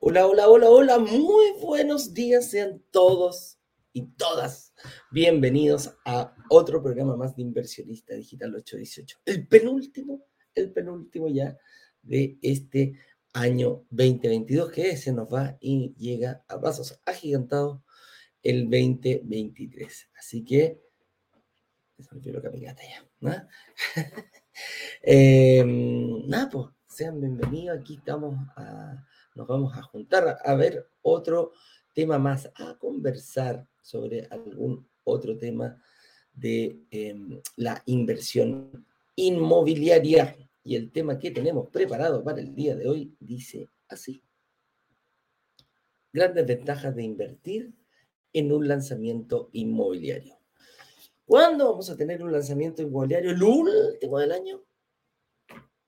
Hola, hola, hola, hola, muy buenos días sean todos y todas bienvenidos a otro programa más de Inversionista Digital 818. El penúltimo, el penúltimo ya de este año 2022 que se nos va y llega a pasos agigantados el 2023. Así que, eso me eh, nada, pues, sean bienvenidos, aquí estamos a nos vamos a juntar a ver otro tema más, a conversar sobre algún otro tema de em, la inversión inmobiliaria. Y el tema que tenemos preparado para el día de hoy dice así. Grandes ventajas de invertir en un lanzamiento inmobiliario. ¿Cuándo vamos a tener un lanzamiento inmobiliario? ¿El último del año?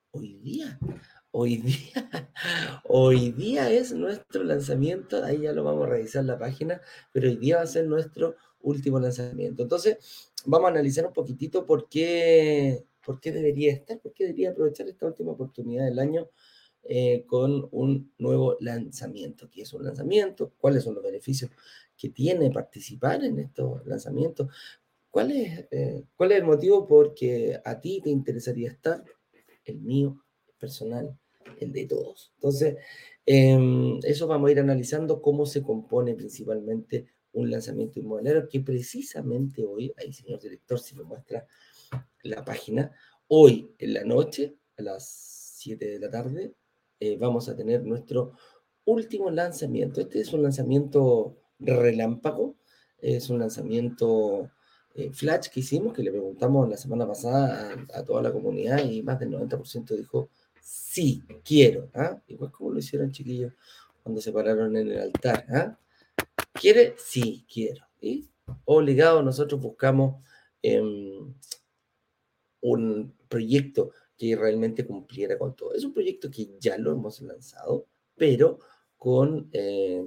Hoy día. Hoy día, hoy día es nuestro lanzamiento, ahí ya lo vamos a revisar la página, pero hoy día va a ser nuestro último lanzamiento. Entonces, vamos a analizar un poquitito por qué, por qué debería estar, por qué debería aprovechar esta última oportunidad del año eh, con un nuevo lanzamiento. ¿Qué es un lanzamiento? ¿Cuáles son los beneficios que tiene participar en estos lanzamientos? ¿Cuál es, eh, ¿Cuál es el motivo por que a ti te interesaría estar? El mío personal el de todos. Entonces, em, eso vamos a ir analizando cómo se compone principalmente un lanzamiento inmobiliario, que precisamente hoy, ahí señor director, si me muestra la página, hoy en la noche, a las 7 de la tarde, eh, vamos a tener nuestro último lanzamiento. Este es un lanzamiento relámpago, es un lanzamiento eh, flash que hicimos, que le preguntamos la semana pasada a, a toda la comunidad y más del 90% dijo sí, quiero. ¿ah? Igual como lo hicieron chiquillos cuando se pararon en el altar. ¿ah? ¿Quiere? Sí, quiero. ¿Y? Obligado, nosotros buscamos em, un proyecto que realmente cumpliera con todo. Es un proyecto que ya lo hemos lanzado, pero con, eh,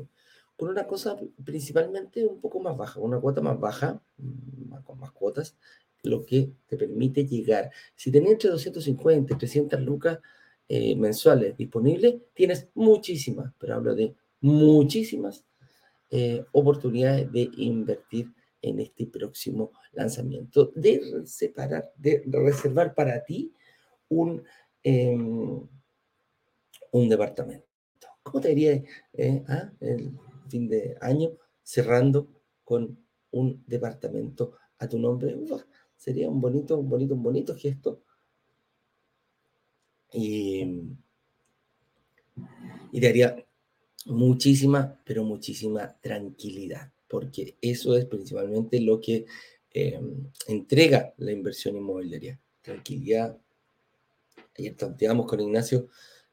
con una cosa principalmente un poco más baja, una cuota más baja, mm, con más cuotas, lo que te permite llegar. Si tenías entre 250 y 300 lucas, eh, mensuales disponibles, tienes muchísimas, pero hablo de muchísimas eh, oportunidades de invertir en este próximo lanzamiento, de separar, de reservar para ti un, em, un departamento. ¿Cómo te diría eh, ah, el fin de año cerrando con un departamento a tu nombre? sería un bonito, un bonito, un bonito gesto y, y daría muchísima, pero muchísima tranquilidad, porque eso es principalmente lo que eh, entrega la inversión inmobiliaria. Tranquilidad. Ayer tanteamos con Ignacio,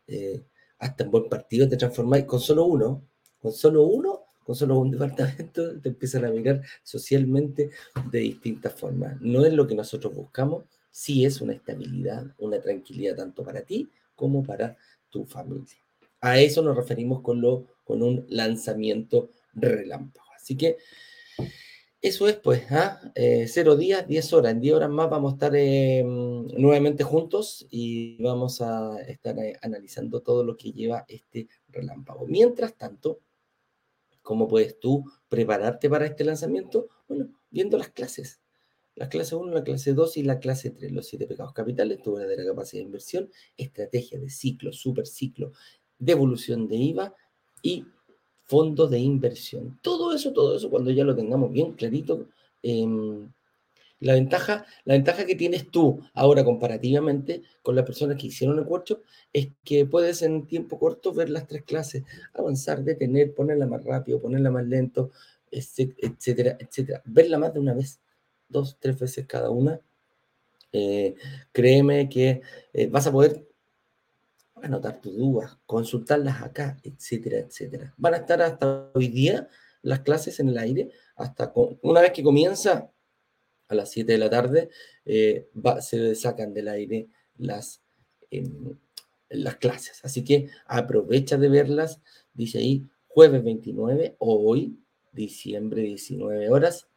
eh, hasta en buen partido te transformáis con solo uno, con solo uno, con solo un departamento, te empiezan a mirar socialmente de distintas formas. No es lo que nosotros buscamos, sí es una estabilidad, una tranquilidad tanto para ti como para tu familia. A eso nos referimos con, lo, con un lanzamiento relámpago. Así que eso es, pues, ¿ah? eh, cero días, diez horas. En diez horas más vamos a estar eh, nuevamente juntos y vamos a estar eh, analizando todo lo que lleva este relámpago. Mientras tanto, ¿cómo puedes tú prepararte para este lanzamiento? Bueno, viendo las clases la clase 1, la clase 2 y la clase 3, los siete pecados capitales, tu verdadera capacidad de inversión, estrategia de ciclo, super ciclo, devolución de IVA y fondo de inversión. Todo eso, todo eso, cuando ya lo tengamos bien clarito, em, la, ventaja, la ventaja que tienes tú ahora comparativamente con las personas que hicieron el workshop es que puedes en tiempo corto ver las tres clases, avanzar, detener, ponerla más rápido, ponerla más lento, etcétera, etcétera. Verla más de una vez dos, tres veces cada una, eh, créeme que eh, vas a poder anotar tus dudas, consultarlas acá, etcétera, etcétera. Van a estar hasta hoy día las clases en el aire hasta una vez que comienza a las 7 de la tarde, eh, se sacan del aire las, em, las clases. Así que aprovecha de verlas. Dice ahí, jueves 29, hoy, diciembre 19 horas,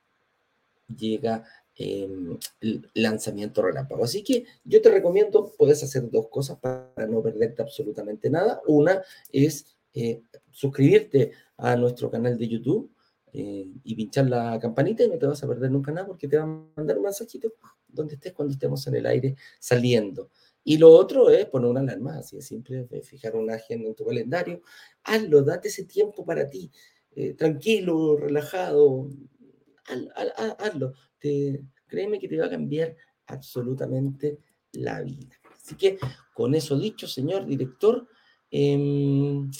llega em, el lanzamiento relámpago. Así que yo te recomiendo, puedes hacer dos cosas para no perderte absolutamente nada. Una es eh, suscribirte a nuestro canal de YouTube eh, y pinchar la campanita y no te vas a perder nunca nada porque te va a mandar un mensajito donde estés cuando estemos en el aire saliendo. Y lo otro es poner una alarma, así de simple, fijar una agenda en tu calendario. Hazlo, date ese tiempo para ti, eh, tranquilo, relajado. Hazlo. Créeme que te va a cambiar absolutamente la vida. Así que con eso dicho, señor director, em,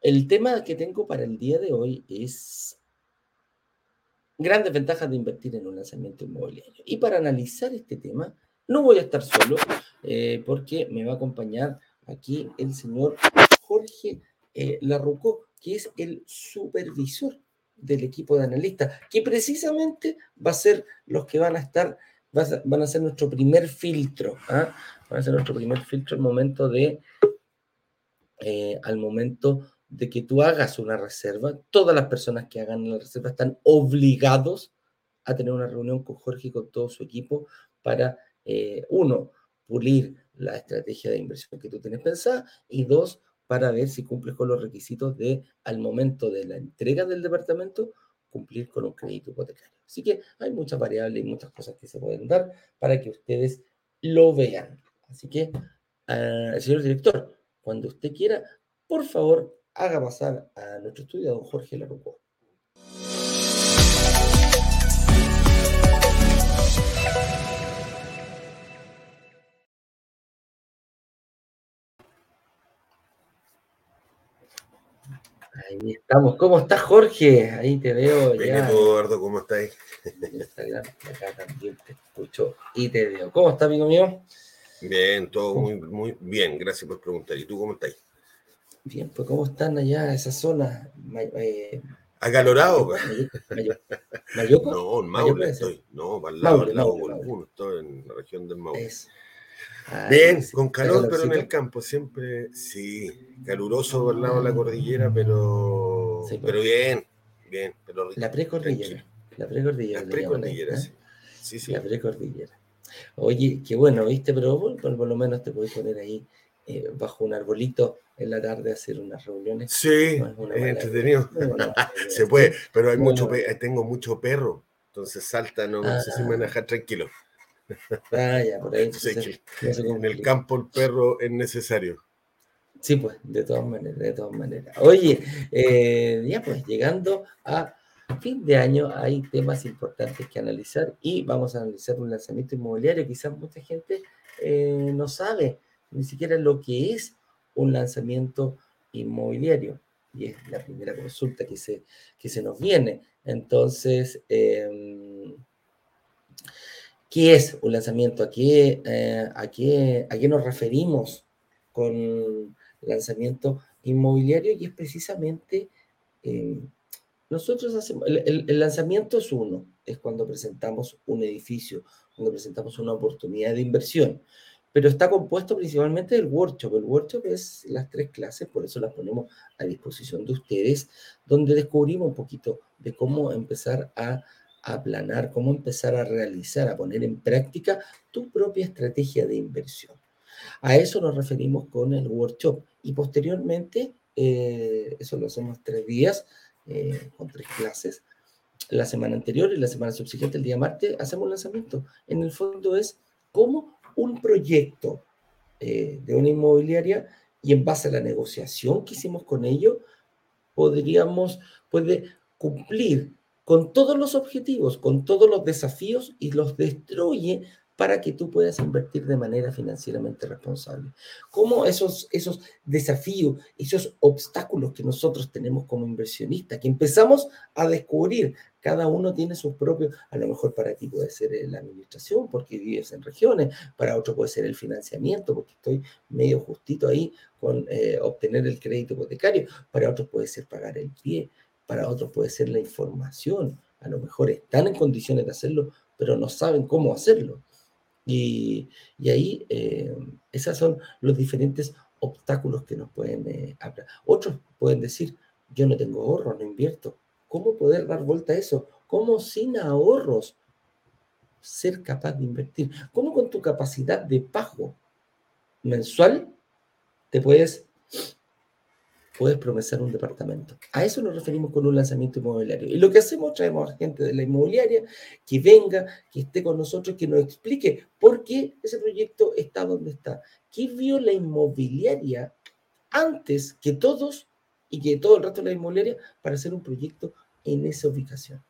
el tema que tengo para el día de hoy es grandes ventajas de invertir en un lanzamiento inmobiliario. Y para analizar este tema, no voy a estar solo, eh, porque me va a acompañar aquí el señor Jorge eh, que es el supervisor del equipo de analistas, que precisamente va a ser los que van a estar, van a ser nuestro primer filtro, ¿ah? van a ser nuestro primer filtro al momento de, eh, al momento de que tú hagas una reserva. Todas las personas que hagan la reserva están obligados a tener una reunión con Jorge y con todo su equipo para eh, uno, pulir la estrategia de inversión que tú tienes pensada y dos, para ver si cumples con los requisitos de, al momento de la entrega del departamento, cumplir con un crédito hipotecario. Así que hay muchas variables y muchas cosas que se pueden dar para que ustedes lo vean. Así que, uh, señor director, cuando usted quiera, por favor, haga pasar a nuestro estudio a don Jorge Laruco. Ahí estamos. ¿Cómo estás, Jorge? Ahí te veo. Bien. Eduardo, ¿cómo estás? acá también te escucho y te veo. ¿Cómo estás, amigo mío? Bien, todo muy, muy bien. Gracias por preguntar. ¿Y tú cómo estás? Bien, pues ¿cómo están allá esa zona? Eh, ¿Acalorado? Mayo, ¿Mayoco? No, en Maule estoy. No, para el lado, del lado Maule, Estoy en la región del Maule. Ah, bien, con calor, pero en el campo siempre, sí, caluroso por el lado de la cordillera, pero, pues. pero bien, bien. Pero la precordillera. La precordillera. La precordillera, ¿eh? sí. sí. La precordillera. Oye, qué bueno, ¿viste? Pero por, por lo menos te puedes poner ahí eh, bajo un arbolito en la tarde a hacer unas reuniones. Sí, es, entretenido. Se puede, pero hay mucho, tengo mucho perro, entonces salta, no, sé si ah. dejar tranquilo. Ah, ya, por ahí. en el campo el perro es necesario. Sí, pues, de todas maneras, de todas maneras. Oye, eh, ya pues, llegando a fin de año hay temas importantes que analizar y vamos a analizar un lanzamiento inmobiliario. Quizás mucha gente eh, no sabe ni siquiera lo que es un lanzamiento inmobiliario. Y es la primera consulta que se, que se nos viene. Entonces, em, ¿qué es un lanzamiento? ¿A qué, eh, nos referimos con lanzamiento inmobiliario? Y es precisamente, em, nosotros hacemos, el, el lanzamiento es uno, es cuando presentamos un edificio, cuando presentamos una oportunidad de inversión pero está compuesto principalmente del workshop. El workshop es las tres clases, por eso las ponemos a disposición de ustedes, donde descubrimos un poquito de cómo empezar a aplanar, cómo empezar a realizar, a poner en práctica tu propia estrategia de inversión. A eso nos referimos con el workshop y posteriormente, eh, eso lo hacemos tres días, eh, con tres clases. La semana anterior y la semana subsiguiente, el día martes, hacemos un lanzamiento. En el fondo es cómo un proyecto eh, de una inmobiliaria y en base a la negociación que hicimos con ellos, podríamos, puede cumplir con todos los objetivos, con todos los desafíos y los destruye para que tú puedas invertir de manera financieramente responsable. ¿Cómo esos, esos desafíos, esos obstáculos que nosotros tenemos como inversionistas, que empezamos a descubrir, cada uno tiene sus propios, a lo mejor para ti puede ser la administración, porque vives en regiones, para otro puede ser el financiamiento, porque estoy medio justito ahí con eh, obtener el crédito hipotecario, para otros puede ser pagar el pie, para otros puede ser la información, a lo mejor están en condiciones de hacerlo, pero no saben cómo hacerlo. Y, ahí eh, esos son los diferentes obstáculos que nos pueden eh, hablar. Otros pueden decir, yo no tengo ahorro, no invierto. ¿Cómo poder dar vuelta a eso? ¿Cómo sin ahorros ser capaz de invertir? ¿Cómo con tu capacidad de pago mensual te puedes puedes promesar un departamento. A eso nos referimos con un lanzamiento inmobiliario. Y lo que hacemos, traemos a gente de la inmobiliaria que venga, que esté con nosotros, que nos explique por qué ese proyecto está donde está. ¿Qué vio la inmobiliaria antes que todos y que todo el resto de la inmobiliaria para hacer un proyecto en esa ubicación?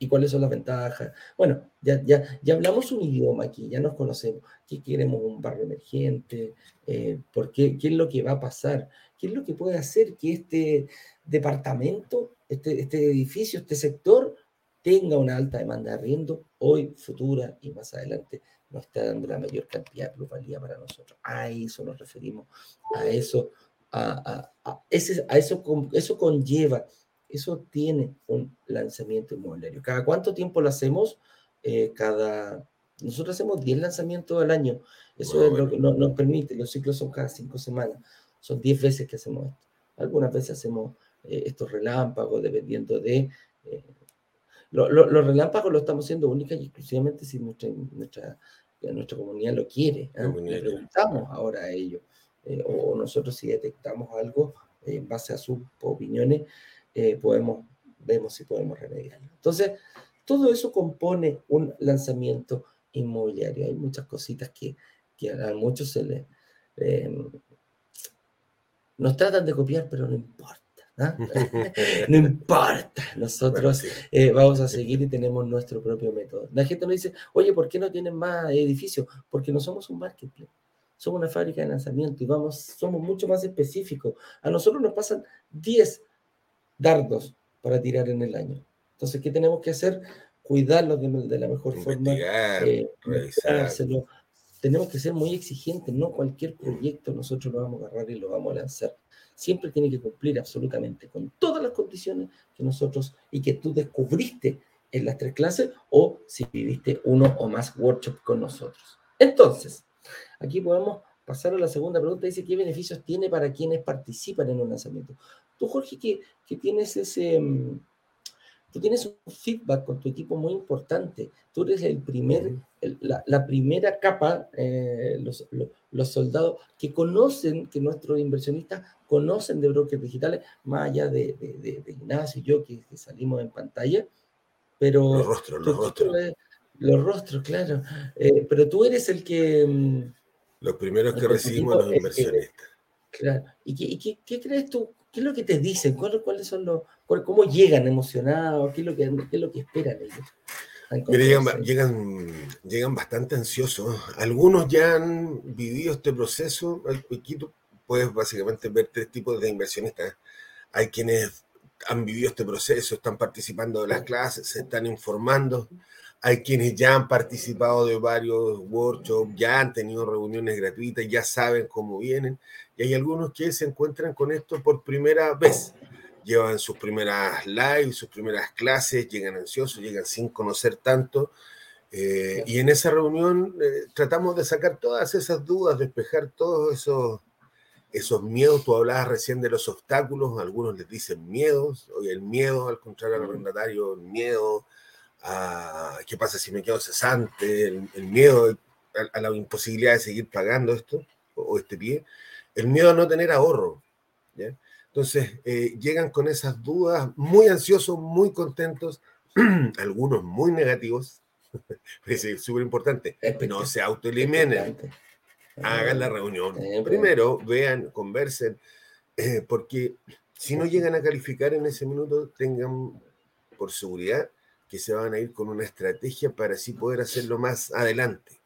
Y cuáles son las ventajas. Bueno, ya, ya, ya hablamos un idioma aquí, ya nos conocemos. ¿Qué queremos? ¿Un barrio emergente? Eh, ¿por qué, ¿Qué es lo que va a pasar? ¿Qué es lo que puede hacer que este departamento, este, este edificio, este sector tenga una alta demanda de arriendo hoy, futura y más adelante? Nos está dando la mayor cantidad de plusvalía para nosotros. A eso nos referimos, a eso, a, a, ese, a eso, eso conlleva, eso tiene un lanzamiento inmobiliario. ¿Cada cuánto tiempo lo hacemos? Eh, cada, nosotros hacemos 10 lanzamientos al año. Eso es lo que nos permite, los ciclos son cada 5 semanas. Son 10 veces que hacemos esto. Algunas veces hacemos eh, estos relámpagos dependiendo de... Eh, los relámpagos lo estamos haciendo única y exclusivamente si nuestra, nuestra, nuestra comunidad lo quiere. ¿eh? Le preguntamos ahora a ellos. o nosotros si detectamos algo en base a sus opiniones, podemos, vemos si podemos remediarlo. Entonces, todo eso compone un lanzamiento inmobiliario. Hay muchas cositas que, que a muchos se les... Nos tratan de copiar, pero no importa. ¿ah? no importa. Nosotros eh, vamos a seguir y tenemos nuestro propio método. La gente nos dice, oye, ¿por qué no tienen más edificios? Porque no somos un marketplace. Somos una fábrica de lanzamiento y vamos, somos mucho más específicos. A nosotros nos pasan 10 dardos para tirar en el año. Entonces, ¿qué tenemos que hacer? Cuidarlos de, la mejor forma. Eh, tenemos que ser muy exigentes, no cualquier proyecto nosotros lo vamos a agarrar y lo vamos a lanzar. Siempre tiene que cumplir absolutamente con todas las condiciones que nosotros y que tú descubriste en las tres clases o si viviste uno o más workshops con nosotros. Entonces, aquí podemos pasar a la segunda pregunta. Dice, ¿qué beneficios tiene para quienes participan en un lanzamiento? Tú, Jorge, que, que tienes ese, mm, tú tienes un feedback con tu equipo muy importante. Tú eres el primer, la, primera capa, eh, los, los, soldados que conocen, que nuestros inversionistas conocen de brokers digitales, más allá de, de, Ignacio y yo que, salimos en pantalla, pero... Los rostros, los rostros. los rostros, claro. Eh, pero tú eres el que... Mm, los primeros que recibimos a los inversionistas. claro. ¿Y, qué, qué, crees tú? ¿Qué es lo que te dicen? ¿Cuáles, son los, cómo llegan emocionados? ¿Qué es lo que, qué es lo que esperan ellos? llegan, llegan, llegan, bastante ansiosos. Algunos ya han vivido este proceso. Aquí puedes básicamente ver tres tipos de inversionistas. Hay quienes han vivido este proceso, están participando de las clases, se están informando. Hay quienes ya han participado de varios workshops, ya han tenido reuniones gratuitas, ya saben cómo vienen y hay algunos que se encuentran con esto por primera vez. Llevan sus primeras lives, sus primeras clases, llegan ansiosos, llegan sin conocer tanto. Eh, y en esa reunión eh, tratamos de sacar todas esas dudas, despejar todos esos, esos miedos. Tú hablabas recién de los obstáculos, algunos les dicen miedos, el miedo al contrario al arrendatario, el miedo a qué pasa si me quedo cesante, el, miedo a, la imposibilidad de seguir pagando esto o este pie el miedo a no tener ahorro. Entonces, eh, llegan con esas dudas, muy ansiosos, muy contentos, algunos muy negativos. es súper importante. No se autoeliminen. Hagan la reunión. Primero, vean, conversen, eh, porque si no llegan a calificar en ese minuto, tengan por seguridad que se van a ir con una estrategia para así poder hacerlo más adelante.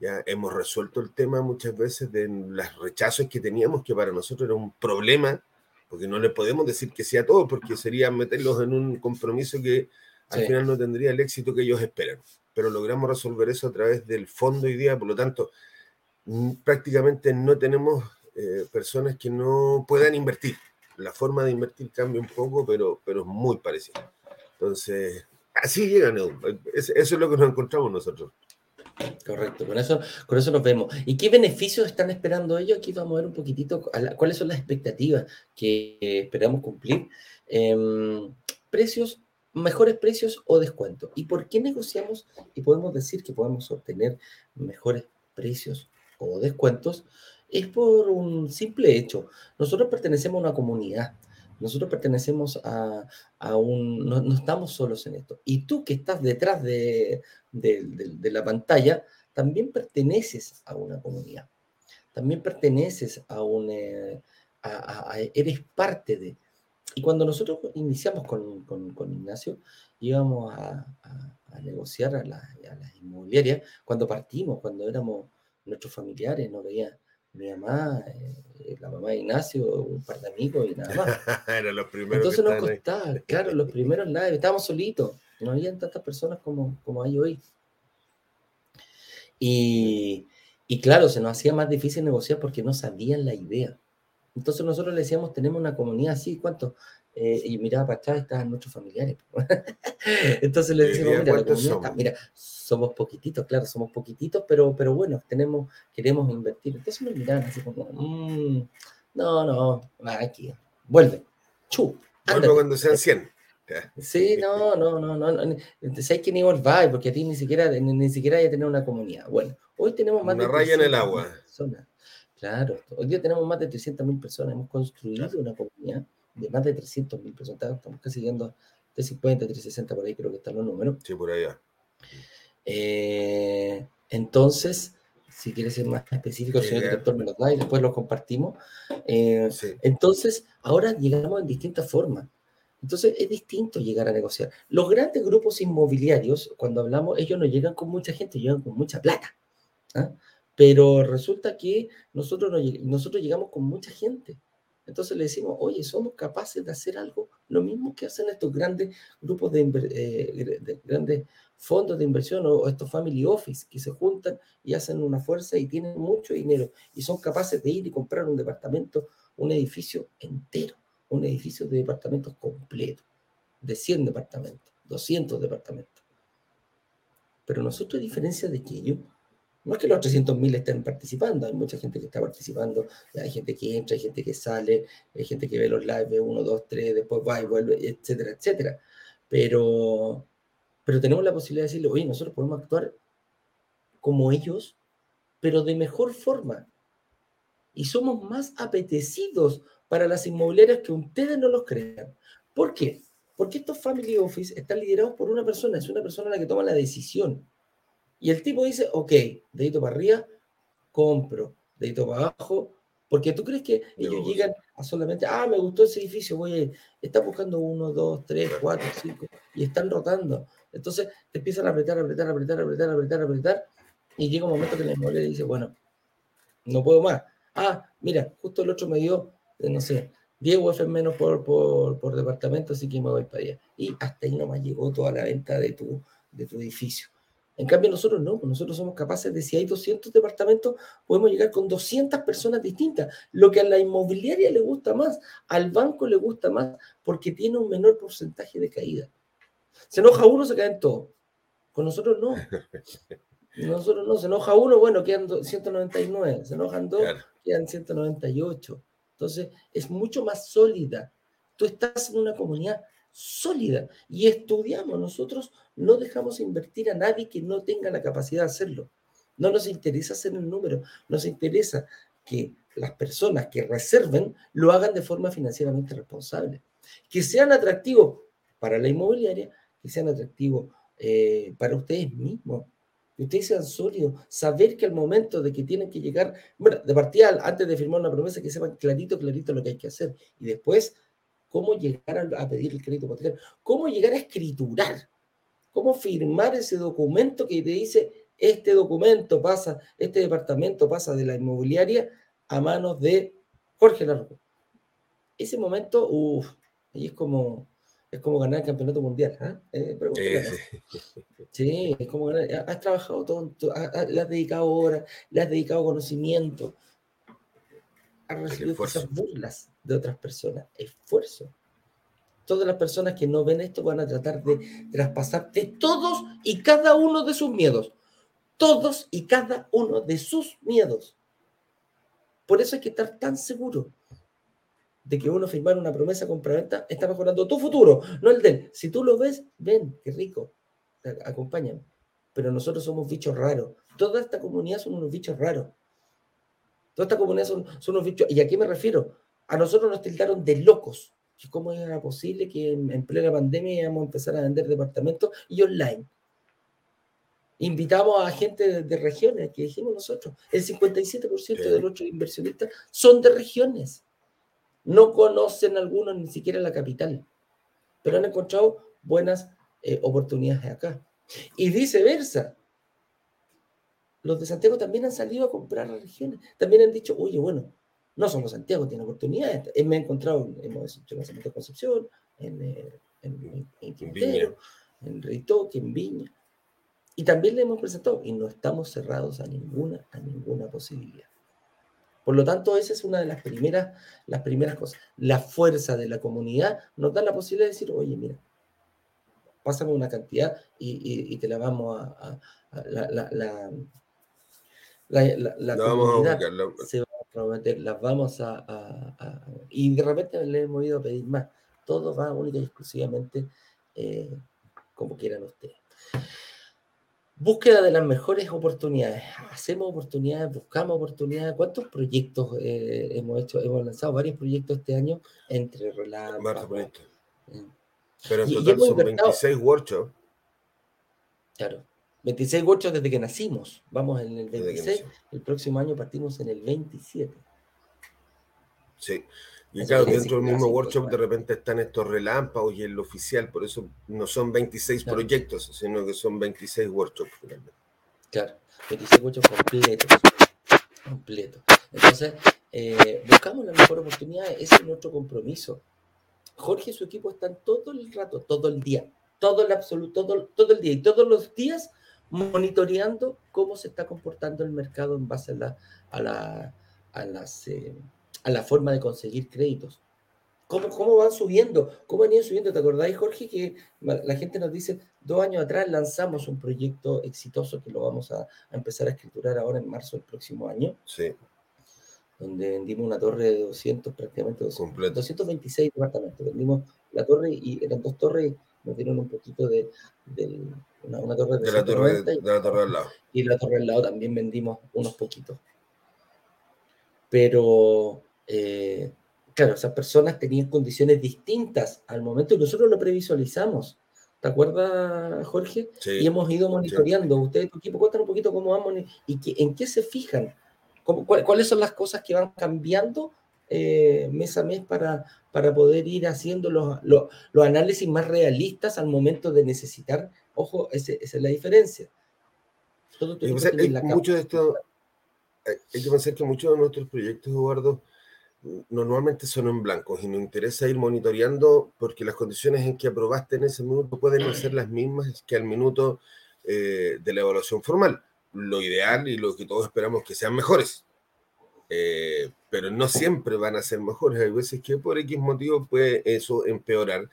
Ya hemos resuelto el tema muchas veces de los rechazos que teníamos, que para nosotros era un problema, porque no le podemos decir que sea todo, porque sería meterlos en un compromiso que al final no tendría el éxito que ellos esperan. Pero logramos resolver eso a través del fondo hoy día, por lo tanto, prácticamente no tenemos eh, personas que no puedan invertir. La forma de invertir cambia un poco, pero, pero es muy parecida. Entonces, Así llegan, eso es lo que nos encontramos nosotros. Correcto, con eso, con eso nos vemos. ¿Y qué beneficios están esperando ellos? Aquí vamos a ver un poquitito cuáles son las expectativas que esperamos cumplir. Em, precios, mejores precios o descuentos. ¿Y por qué negociamos y podemos decir que podemos obtener mejores precios o descuentos? Es por un simple hecho. Nosotros pertenecemos a una comunidad. Nosotros pertenecemos a, un... No, estamos solos en esto. Y tú que estás detrás de, de, la pantalla, también perteneces a una comunidad. También perteneces a un... Eh, eres parte de... Y cuando nosotros iniciamos con, con, Ignacio, íbamos a, negociar a, las inmobiliarias, cuando partimos, cuando éramos nuestros familiares, no veía mi mamá, eh, la mamá de Ignacio, un par de amigos y nada más. los primeros Entonces nos costaba, claro, los primeros live, estábamos solitos, no había tantas personas como, como hay hoy. Y, y claro, se nos hacía más difícil negociar porque no sabían la idea. Entonces nosotros le decíamos, tenemos una comunidad así, ¿cuánto? Eh, y miraba para atrás, estaban nuestros familiares. Entonces le decimos, mira, la comunidad mira, somos poquititos, claro, somos poquititos, pero, pero bueno, tenemos, queremos invertir. Entonces me miraban así como, mmm, no, no, aquí, vuelve, chu. Vuelvo cuando sean 100. Sí, no, no, no, no, hay que ni volver, porque a ti ni siquiera, ni, siquiera hay que tener una comunidad. Bueno, hoy tenemos más una raya en el agua. Personas. Claro, hoy día tenemos más de 300.000 personas, hemos construido una comunidad de más de 300.000 personas, estamos casi llegando de 50, 360 por ahí creo que están los números. Sí, por allá. Eh, entonces, si quieres ser más específico, el señor director me lo da y después lo compartimos. Eh, entonces, ahora llegamos en distintas formas. Entonces, es distinto llegar a negociar. Los grandes grupos inmobiliarios, cuando hablamos, ellos no llegan con mucha gente, llegan con mucha plata. ¿ah? Pero resulta que nosotros, nosotros llegamos con mucha gente. Entonces le decimos, oye, somos capaces de hacer algo, lo mismo que hacen estos grandes grupos de, eh, grandes fondos de inversión o, estos family office que se juntan y hacen una fuerza y tienen mucho dinero y son capaces de ir y comprar un departamento, un edificio entero, un edificio de departamentos completo, de 100 departamentos, 200 departamentos. Pero nosotros, a diferencia de aquello, no es que los 300.000 estén participando, hay mucha gente que está participando, hay gente que entra, hay gente que sale, hay gente que ve los lives, 1, 2, 3, después va y vuelve, etcétera, etcétera. Pero, pero tenemos la posibilidad de decirle, oye, nosotros podemos actuar como ellos, pero de mejor forma. Y somos más apetecidos para las inmobiliarias que ustedes no los crean. ¿Por qué? Porque estos family office están liderados por una persona, es una persona la que toma la decisión. Y el tipo dice, ok, dedito para arriba, compro, dedito para abajo, porque tú crees que ellos llegan a solamente, ah, me gustó ese edificio, voy a ir. Están buscando uno, dos, tres, cuatro, cinco, y están rotando. Entonces te empiezan a apretar, apretar, apretar, apretar, apretar, apretar, y llega un momento que la inmobiliaria dice, bueno, no puedo más. Ah, mira, justo el otro me dio, eh, no sé, 10 UF menos por, por, por, departamento, así que me voy para allá. Y hasta ahí nomás llegó toda la venta de tu, de tu edificio. En cambio, nosotros no, pues nosotros somos capaces de, si hay 200 departamentos, podemos llegar con 200 personas distintas. Lo que a la inmobiliaria le gusta más, al banco le gusta más, porque tiene un menor porcentaje de caída. Se enoja uno, se caen todos. Con nosotros no. Nosotros no, se enoja uno, bueno, quedan 199. Se enojan dos, quedan 198. Entonces, es mucho más sólida. Tú estás en una comunidad sólida y estudiamos. Nosotros no dejamos invertir a nadie que no tenga la capacidad de hacerlo. No nos interesa hacer el número, nos interesa que las personas que reserven lo hagan de forma financieramente responsable. Que sean atractivos para la inmobiliaria, que sean atractivos eh, para ustedes mismos, que ustedes sean sólidos, saber que al momento de que tienen que llegar, bueno, de partida, antes de firmar una promesa, que sepan clarito, clarito lo que hay que hacer. Y después cómo llegar a, pedir el crédito hipotecario, cómo llegar a escriturar, cómo firmar ese documento que te dice, este documento pasa, este departamento pasa de la inmobiliaria a manos de Jorge Largo. Ese momento, uff, ahí es como, es como ganar el campeonato mundial. ¿ah? Eh, sí, es como ganar. Has trabajado todo, le has dedicado horas, le has dedicado conocimiento, has recibido esas burlas de otras personas, esfuerzo. todas las personas que no ven esto van a tratar de traspasar de todos y cada uno de sus miedos. Todos y cada uno de sus miedos. Por eso hay que estar tan seguro de que uno firmar una promesa compraventa está mejorando tu futuro, no el de. Si tú lo ves, ven, qué rico, acompáñame. Pero nosotros somos bichos raros. Toda esta comunidad son unos bichos raros. Toda esta comunidad son, son unos bichos. ¿Y a qué me refiero? A nosotros nos tildaron de locos. ¿Cómo era posible que en, plena pandemia íbamos a empezar a vender departamentos y online? Invitamos a gente de, regiones, que dijimos nosotros. El 57% de nuestros inversionistas son de regiones. No conocen algunos ni siquiera la capital, pero han encontrado buenas eh, oportunidades acá. Y viceversa. Los de Santiago también han salido a comprar a regiones. También han dicho, oye, bueno, no somos Santiago, tiene oportunidades. Eh, me he encontrado, hemos hecho lanzamiento de Concepción, en, eh, en, en, Quintero, en Reitoque, en Viña. Y también le hemos presentado, y no estamos cerrados a ninguna, a ninguna posibilidad. Por lo tanto, esa es una de las primeras, las primeras cosas. La fuerza de la comunidad nos da la posibilidad de decir, oye, mira, pásame una cantidad y, te la vamos a... la, la, la, la, comunidad se va a prometer, las vamos a, Y de repente le hemos ido a pedir más. Todo va única y exclusivamente eh, como quieran ustedes. Búsqueda de las mejores oportunidades. Hacemos oportunidades, buscamos oportunidades. ¿Cuántos proyectos eh, hemos hecho? Hemos lanzado varios proyectos este año entre proyectos. Eh, Pero en total son 26 workshops. Claro. 26 workshops desde que nacimos. Vamos en el 26. El próximo año partimos en el 27. Sí. Y claro, dentro del mismo workshop de repente están estos relámpagos y el oficial, por eso no son 26 proyectos, sino que son 26 workshops finalmente. Claro, 26 workshops completos. Completos. Entonces, eh, buscamos la mejor oportunidad, ese es nuestro compromiso. Jorge y su equipo están todo el rato, todo el día, todo el absoluto, todo, todo el día y todos los días monitoreando cómo se está comportando el mercado en base a, la, a, la, a las... Eh, a la forma de conseguir créditos. ¿Cómo, cómo van subiendo? ¿Cómo han ido subiendo? ¿Te acordáis, Jorge, que la gente nos dice, dos años atrás lanzamos un proyecto exitoso que lo vamos a, empezar a escriturar ahora en marzo del próximo año? Sí. Donde vendimos una torre de 200, prácticamente 200, 226 departamentos. Vendimos la torre y eran dos torres, nos dieron un poquito de, una, torre de, la torre, de la torre al lado. Y la torre al lado también vendimos unos poquitos. Pero eh, claro, esas personas tenían condiciones distintas al momento y nosotros lo previsualizamos. ¿Te acuerdas, Jorge? y hemos ido monitoreando. Ustedes, tu equipo, cuéntanos un poquito cómo vamos y en qué se fijan. ¿Cuáles son las cosas que van cambiando eh, mes a mes para, para poder ir haciendo los, los, análisis más realistas al momento de necesitar? Ojo, esa es la diferencia. Todo mucho de esto, hay que pensar que muchos de nuestros proyectos, Eduardo, normalmente son en blanco y nos interesa ir monitoreando porque las condiciones en que aprobaste en ese minuto pueden no ser las mismas que al minuto eh, de la evaluación formal. Lo ideal y lo que todos esperamos que sean mejores. Eh, pero no siempre van a ser mejores. Hay veces que por X motivo puede eso empeorar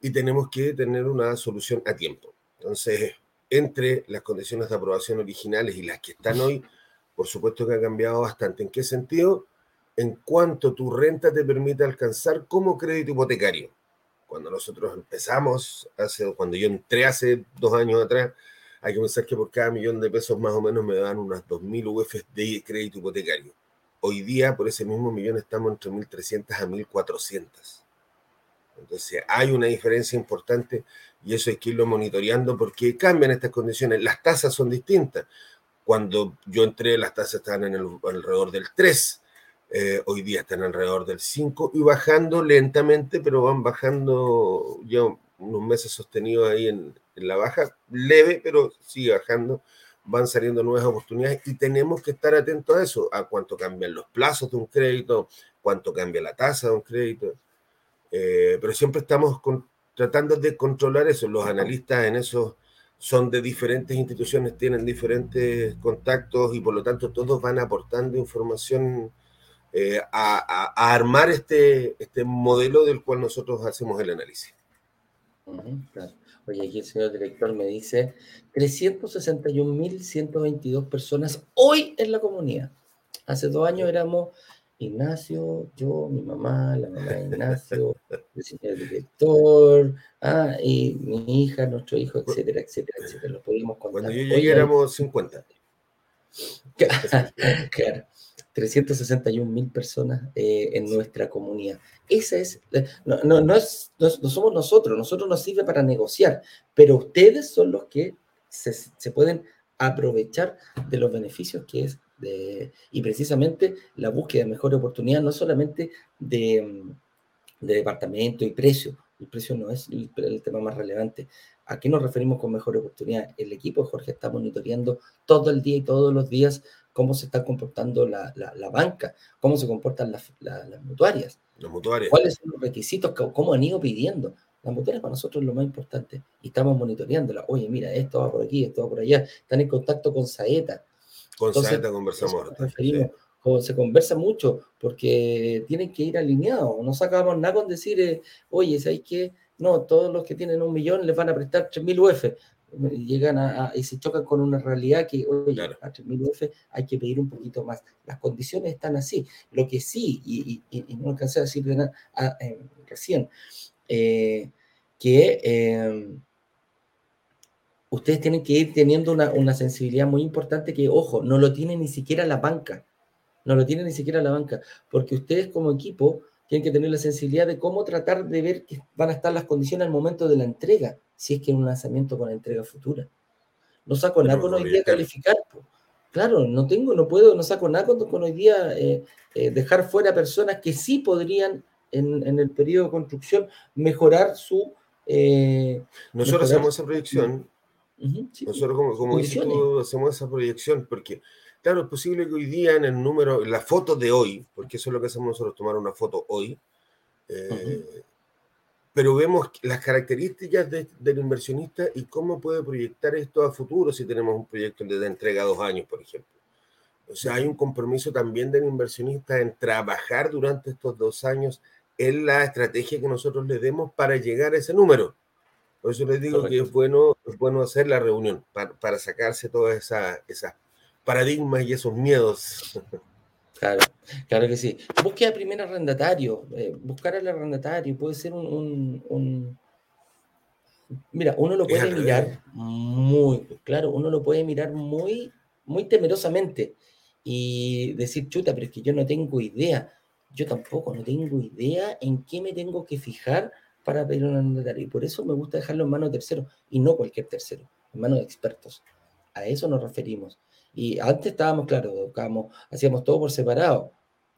y tenemos que tener una solución a tiempo. Entonces, entre las condiciones de aprobación originales y las que están hoy, por supuesto que ha cambiado bastante. ¿En qué sentido? en cuanto tu renta te permite alcanzar como crédito hipotecario. Cuando nosotros empezamos, hace, cuando yo entré hace dos años atrás, hay que pensar que por cada millón de pesos más o menos me dan unas 2.000 UFs de crédito hipotecario. Hoy día, por ese mismo millón, estamos entre 1.300 a 1.400. Entonces, hay una diferencia importante y eso hay que irlo monitoreando porque cambian estas condiciones. Las tasas son distintas. Cuando yo entré, las tasas estaban en el, alrededor del 3 eh, hoy día están alrededor del 5 y bajando lentamente, pero van bajando ya unos meses sostenidos ahí en, la baja, leve, pero sigue bajando. Van saliendo nuevas oportunidades y tenemos que estar atentos a eso, a cuánto cambian los plazos de un crédito, cuánto cambia la tasa de un crédito. Eh, pero siempre estamos tratando de controlar eso. Los analistas en eso son de diferentes instituciones, tienen diferentes contactos y por lo tanto todos van aportando información eh, a, armar este, este modelo del cual nosotros hacemos el análisis. Oye, aquí el señor director me dice 361.122 personas hoy en la comunidad. Hace dos años éramos Ignacio, yo, mi mamá, la mamá de Ignacio, el señor director, ah, y mi hija, nuestro hijo, etcétera, etcétera, etcétera. Lo podíamos contar. Cuando yo llegué éramos 50. claro. 361 mil personas eh, en nuestra comunidad. Esa es, no, no, no, es, no, somos nosotros, nosotros nos sirve para negociar, pero ustedes son los que se, se pueden aprovechar de los beneficios que es de, y precisamente la búsqueda de mejor oportunidad, no solamente de, de departamento y precio, el precio no es el, el, tema más relevante. ¿A qué nos referimos con mejor oportunidad? El equipo Jorge está monitoreando todo el día y todos los días cómo se está comportando la, la, banca, cómo se comportan las, las mutuarias. Las mutuarias. ¿Cuáles son los requisitos? ¿Cómo han ido pidiendo? Las mutuarias para nosotros es lo más importante y estamos monitoreándolas. Oye, mira, esto va por aquí, esto va por allá. Están en contacto con Saeta. Con Saeta conversamos. Se conversa mucho porque tienen que ir alineados. No sacamos nada con decir, eh, oye, ¿sabes qué? No, todos los que tienen un millón les van a prestar 3.000 UF llegan a, y se chocan con una realidad que, oye, a 3.000 UF hay que pedir un poquito más. Las condiciones están así. Lo que sí, y, no alcancé a decir nada eh, recién, eh, que em, ustedes tienen que ir teniendo una, una, sensibilidad muy importante que, ojo, no lo tiene ni siquiera la banca. No lo tiene ni siquiera la banca, porque ustedes como equipo tienen que tener la sensibilidad de cómo tratar de ver que van a estar las condiciones al momento de la entrega si es que es un lanzamiento con entrega futura. No saco nada con hoy día calificar. Claro, no tengo, no puedo, no saco nada con, hoy día eh, eh, dejar fuera personas que sí podrían en, el periodo de construcción mejorar su... Eh, nosotros hacemos esa proyección. nosotros, como, como hacemos esa proyección porque, claro, es posible que hoy día en el número, en la foto de hoy, porque eso es lo que hacemos nosotros, tomar una foto hoy, pero vemos las características del inversionista y cómo puede proyectar esto a futuro si tenemos un proyecto de entrega a dos años, por ejemplo. O sea, hay un compromiso también del inversionista en trabajar durante estos dos años en la estrategia que nosotros le demos para llegar a ese número. Por eso les digo que es bueno, es bueno hacer la reunión para, para sacarse todas esas esa paradigmas y esos miedos. Claro, claro que sí. Busque primer arrendatario, eh, buscar al arrendatario puede ser un, Mira, uno lo puede mirar muy, claro, uno lo puede mirar muy, muy temerosamente y decir, chuta, pero es que yo no tengo idea. Yo tampoco, no tengo idea en qué me tengo que fijar para pedir un arrendatario. Y por eso me gusta dejarlo en manos de terceros y no cualquier tercero, en manos de expertos. A eso nos referimos. Y antes estábamos, claro, hacíamos todo por separado.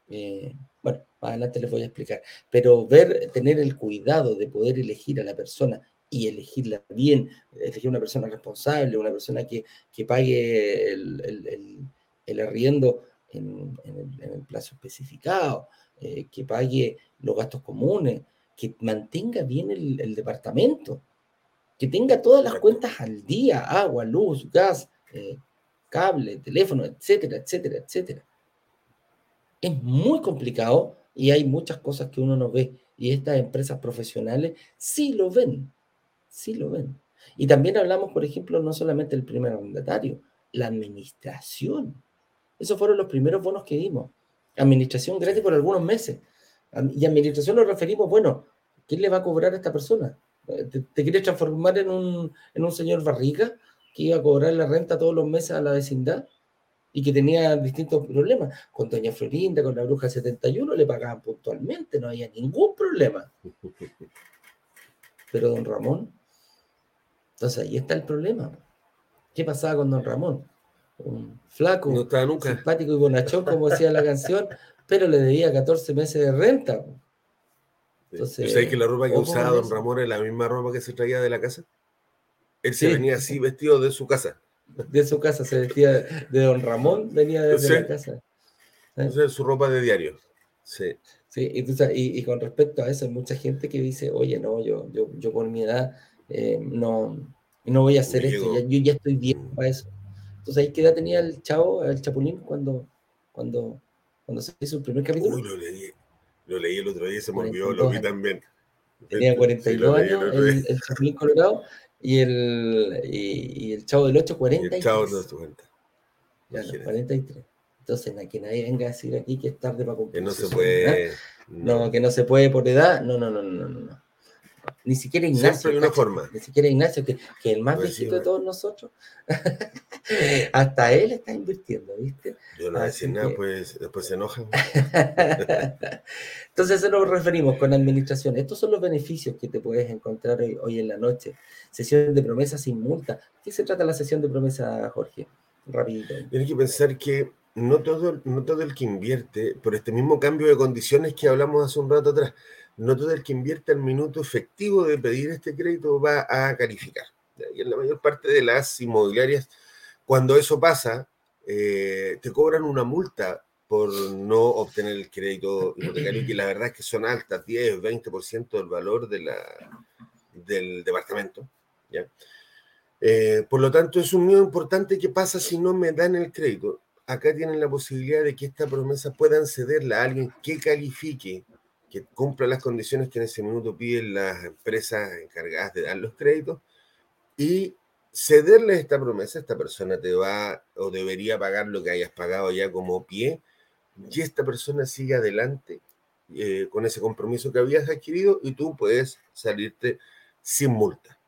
Eh, bueno, más adelante les voy a explicar. Pero ver, tener el cuidado de poder elegir a la persona y elegirla bien, elegir una persona responsable, una persona que, pague el, arriendo en, el, plazo especificado, eh, que pague los gastos comunes, que mantenga bien el, departamento, que tenga todas las cuentas al día, agua, luz, gas, eh, cable, teléfono, etcétera, etcétera, etcétera. Es muy complicado y hay muchas cosas que uno no ve. Y estas empresas profesionales sí lo ven, sí lo ven. Y también hablamos, por ejemplo, no solamente del primer arrendatario, la administración. Esos fueron los primeros bonos que dimos. Administración gratis por algunos meses. Y administración nos referimos, bueno, ¿quién le va a cobrar a esta persona? ¿Te, quieres transformar en un, en un señor barriga? Que iba a cobrar la renta todos los meses a la vecindad y que tenía distintos problemas. Con Doña Florinda, con la Bruja 71, le pagaban puntualmente, no había ningún problema. Pero don Ramón, entonces ahí está el problema. ¿Qué pasaba con don Ramón? Un flaco, simpático y bonachón, como decía la canción, pero le debía 14 meses de renta. Entonces, que la ropa que usaba don Ramón es la misma ropa que se traía de la casa? Él se venía así vestido de su casa. De su casa, se vestía de don Ramón, venía desde la casa. Esa es su ropa de diario. Sí. Sí, y, y, con respecto a eso, hay mucha gente que dice, oye, no, yo, yo, yo por mi edad eh, no, no voy a hacer esto, yo ya estoy bien mm. para eso. Entonces, ¿ahí qué edad tenía el chavo, el chapulín, cuando, cuando, cuando se hizo el primer capítulo. Uy, lo leí, lo leí el otro día, se me olvidó, lo vi también. Tenía 42 años el, el Chapulín Colorado y el, y, y el Chavo del 8, 43. el Chavo del 8, 40. Ya, 43. Entonces, que nadie venga a decir aquí que es tarde para cumplir. Que no se puede. No. que no se puede por edad. No, no, no, no, no. Ni siquiera Ignacio. una forma. Ni siquiera Ignacio, que, que el más pues viejito de todos nosotros. hasta él está invirtiendo, ¿viste? Yo no voy a decir nada, pues después se enojan. Entonces, eso nos referimos con administración. Estos son los beneficios que te puedes encontrar hoy, hoy en la noche. Sesión de promesa sin multa. ¿Qué se trata la sesión de promesa, Jorge? Rapidito. Tienes que pensar que no todo, no todo el que invierte, por este mismo cambio de condiciones que hablamos hace un rato atrás, no todo el que invierte el minuto efectivo de pedir este crédito va a calificar. Y en la mayor parte de las inmobiliarias, cuando eso pasa, eh, te cobran una multa por no obtener el crédito hipotecario, que la verdad es que son altas, 10, 20% del valor de la, del departamento. ¿ya? Eh, por lo tanto, es un miedo importante que pasa si no me dan el crédito. Acá tienen la posibilidad de que esta promesa puedan cederla a alguien que califique, que cumpla las condiciones que en ese minuto piden las empresas encargadas de dar los créditos y cederle esta promesa, esta persona te va o debería pagar lo que hayas pagado ya como pie y esta persona sigue adelante eh, con ese compromiso que habías adquirido y tú puedes salirte sin multa.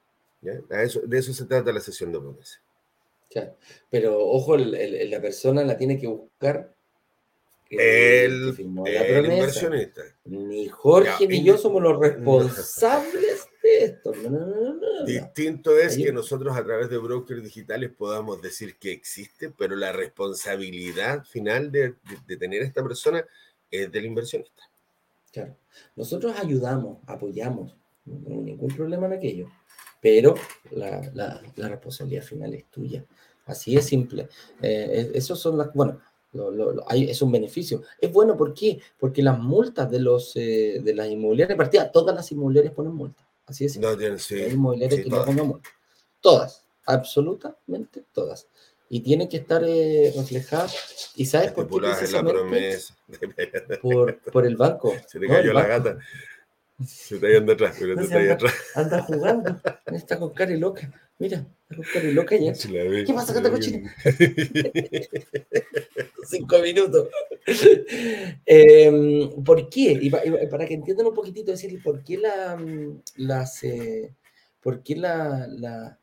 De eso se trata la sesión de promesa. Pero ojo, la persona la tiene que buscar. El, inversionista. Ni Jorge ni yo somos los responsables de esto. Distinto es que nosotros a través de brokers digitales podamos decir que existe, pero la responsabilidad final de, de tener esta persona es del inversionista. Claro. Nosotros ayudamos, apoyamos, no hay ningún problema en aquello pero la, responsabilidad final es tuya. Así es simple. Eh, esos son las, bueno, es un beneficio. Es bueno, ¿por qué? Porque las multas de los eh, de las inmobiliarias, partida, todas las inmobiliarias ponen multas. Así es. No, tienen, sí, Hay inmobiliarias que no pongan multas. Todas, absolutamente todas. Y tienen que estar eh, reflejadas. ¿Y sabes por qué? la promesa. Por, por el banco. Se te cayó la gata. Se está yendo atrás, pero no está ahí atrás. Anda jugando. Está con cara loca. Mira, con cara loca ya. ¿Qué pasa, canta cochina? Cinco minutos. eh, ¿Por qué? Y, para que entiendan un poquitito, decir por qué la, mm, las, eh, por qué la, la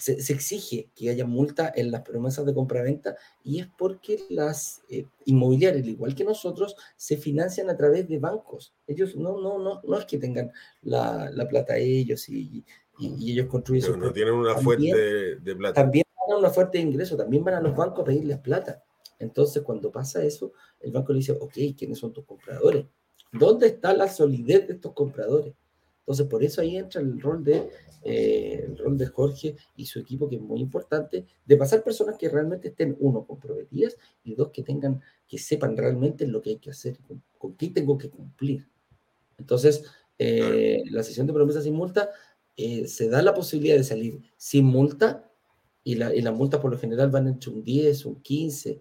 se, exige que haya multa en las promesas de compraventa y es porque las eh, inmobiliarias, igual que nosotros, se financian a través de bancos. Ellos no, no, no, no es que tengan la, la plata ellos y, y, ellos construyen Pero no tienen una fuente de, plata. También van a una fuente de ingreso, también van a los bancos a pedirles plata. Entonces, cuando pasa eso, el banco le dice, ok, ¿quiénes son tus compradores? ¿Dónde está la solidez de estos compradores? Entonces, por eso ahí entra el rol de eh, el rol de Jorge y su equipo, que es muy importante, de pasar personas que realmente estén, uno, comprometidas y dos, que tengan, que sepan realmente lo que hay que hacer, con, qué tengo que cumplir. Entonces, eh, la sesión de promesas sin multa eh, se da la posibilidad de salir sin multa y, la, y las multas por lo general van entre un 10, un 15,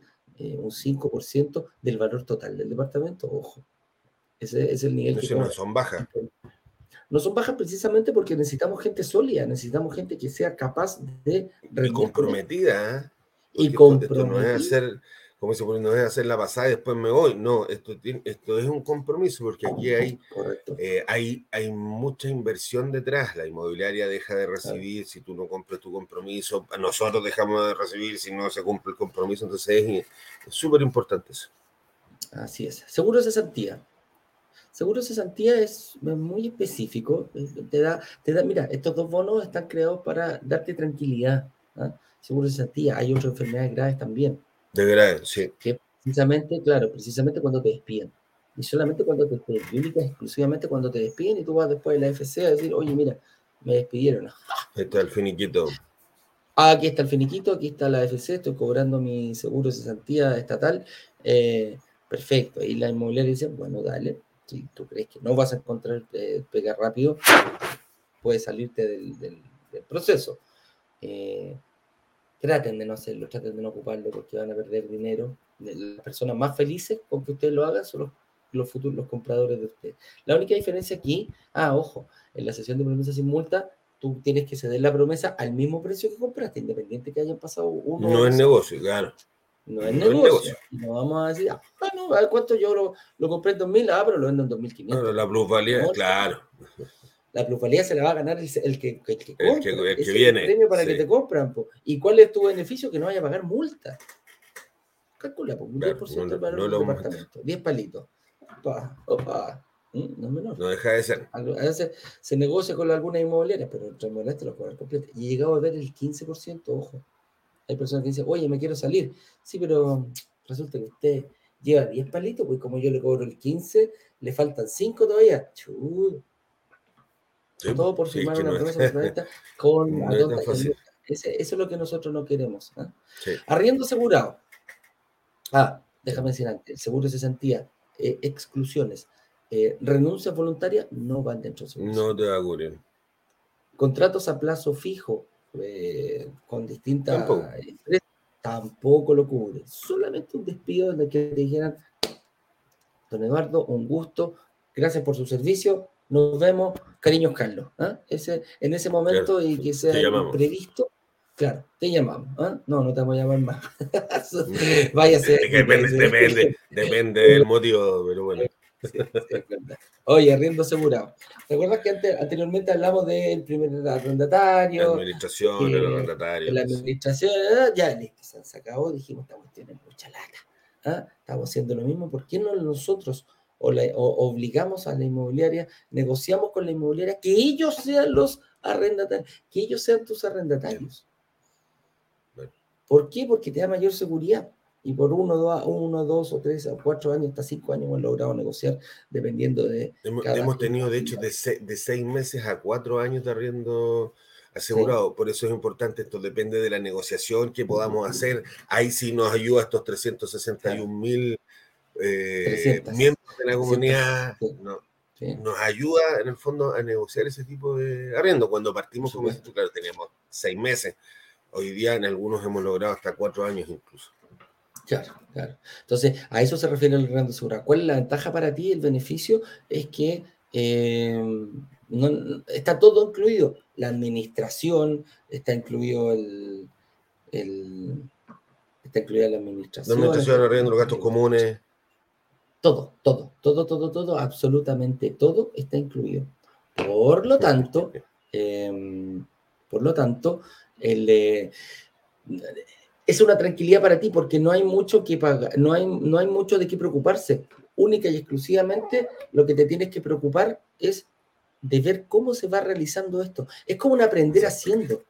un 5% del valor total del departamento. Ojo, ese es el nivel. que no son bajas no son bajas precisamente porque necesitamos gente sólida, necesitamos gente que sea capaz de... Y comprometida. ¿eh? Y comprometida. no es hacer, como se no es hacer la pasada y después me voy. No, esto, esto es un compromiso porque aquí hay, eh, hay, hay mucha inversión detrás. La inmobiliaria deja de recibir si tú no cumples tu compromiso. Nosotros dejamos de recibir si no se cumple el compromiso. Entonces es súper importante eso. Así es. Seguro de cesantía. Seguro de cesantía es muy específico. Te da, te da, mira, estos dos bonos están creados para darte tranquilidad. ¿ah? Seguro de cesantía. Hay otras enfermedades graves también. De graves, sí. Que precisamente, claro, precisamente cuando te despiden. Y solamente cuando te despiden, exclusivamente cuando te despiden y tú vas después de la FC a decir, oye, mira, me despidieron. Ahí está el finiquito. Ah, aquí está el finiquito, aquí está la FC, estoy cobrando mi seguro de cesantía estatal. Eh, perfecto. Y la inmobiliaria dice, bueno, dale, si tú crees que no vas a encontrar eh, pegar rápido, puedes salirte del, proceso. Eh, traten de no hacerlo, traten de no ocuparlo porque van a perder dinero las personas más felices con que ustedes lo hagan son los, futuros compradores de ustedes. La única diferencia aquí, ah, ojo, en la sesión de promesa sin multa, tú tienes que ceder la promesa al mismo precio que compraste, independiente que hayan pasado uno. No es negocio, claro. No es negocio. No vamos a decir, ah, no, a ver cuánto yo lo, lo compré en 2000, ah, pero lo vendo en 2500. la plusvalía, claro. La plusvalía se la va a ganar el, que, el que, compra, el que, el que viene. El premio para que te compran. ¿Y cuál es tu beneficio? Que no vaya a pagar multa. Calcula, un 10% del valor del departamento. 10 palitos. Opa, opa. Mm, no, menor. no deja de ser. A veces se negocia con alguna inmobiliaria, pero el inmobiliarias te lo cobran completo. Y he llegado a ver el 15%, ojo. Hay personas que dicen, oye, me quiero salir. Sí, pero resulta que usted lleva 10 palitos, pues como yo le cobro el 15, le faltan 5 todavía. Todo por firmar una promesa con eso es lo que nosotros no queremos. ¿ah? Arriendo asegurado. Ah, déjame decir antes, el seguro de cesantía, eh, exclusiones, eh, renuncia voluntaria no van dentro del seguro. No te va a. Contratos a plazo fijo eh, con distintas empresas tampoco lo cubre. Solamente un despido donde que te dijeran, don Eduardo, un gusto, gracias por su servicio, nos vemos, cariños Carlos. ¿ah? Ese, en ese momento y que sea previsto, claro, te llamamos. ¿ah? No, no te vamos a llamar más. Vaya a ser. Depende, depende, depende del motivo, pero bueno. Oye, arriendo asegurado. ¿Recuerdas que anteriormente hablamos del primer arrendatario? La administración, el arrendatario. La administración, ya listo, se sacado, dijimos, esta cuestión es mucha lata. ¿ah? Estamos haciendo lo mismo, ¿por qué no nosotros o, obligamos a la inmobiliaria, negociamos con la inmobiliaria que ellos sean los arrendatarios, que ellos sean tus arrendatarios. ¿Por qué? Porque te da mayor seguridad. Y por uno, dos, uno, dos o tres o cuatro años, hasta cinco años hemos logrado negociar dependiendo de... Hemos, tenido, de hecho, de, seis meses a cuatro años de arriendo asegurado. Por eso es importante, esto depende de la negociación que podamos hacer. Ahí sí nos ayuda estos 361 mil eh, miembros de la comunidad, nos ayuda en el fondo a negociar ese tipo de arriendo. Cuando partimos con esto, claro, teníamos seis meses. Hoy día en algunos hemos logrado hasta cuatro años incluso. Claro, claro. Entonces, a eso se refiere el arriendo asegurado. ¿Cuál es la ventaja para ti? El beneficio es que eh, está todo incluido. La administración, está incluido el, está incluida la administración. La administración, arriendo, los gastos comunes. Todo, todo, todo, todo, todo, absolutamente todo está incluido. Por lo tanto, em, por lo tanto, el, es una tranquilidad para ti porque no hay mucho que pagar, no hay, no hay mucho de qué preocuparse. Única y exclusivamente lo que te tienes que preocupar es de ver cómo se va realizando esto. Es como un aprender haciendo.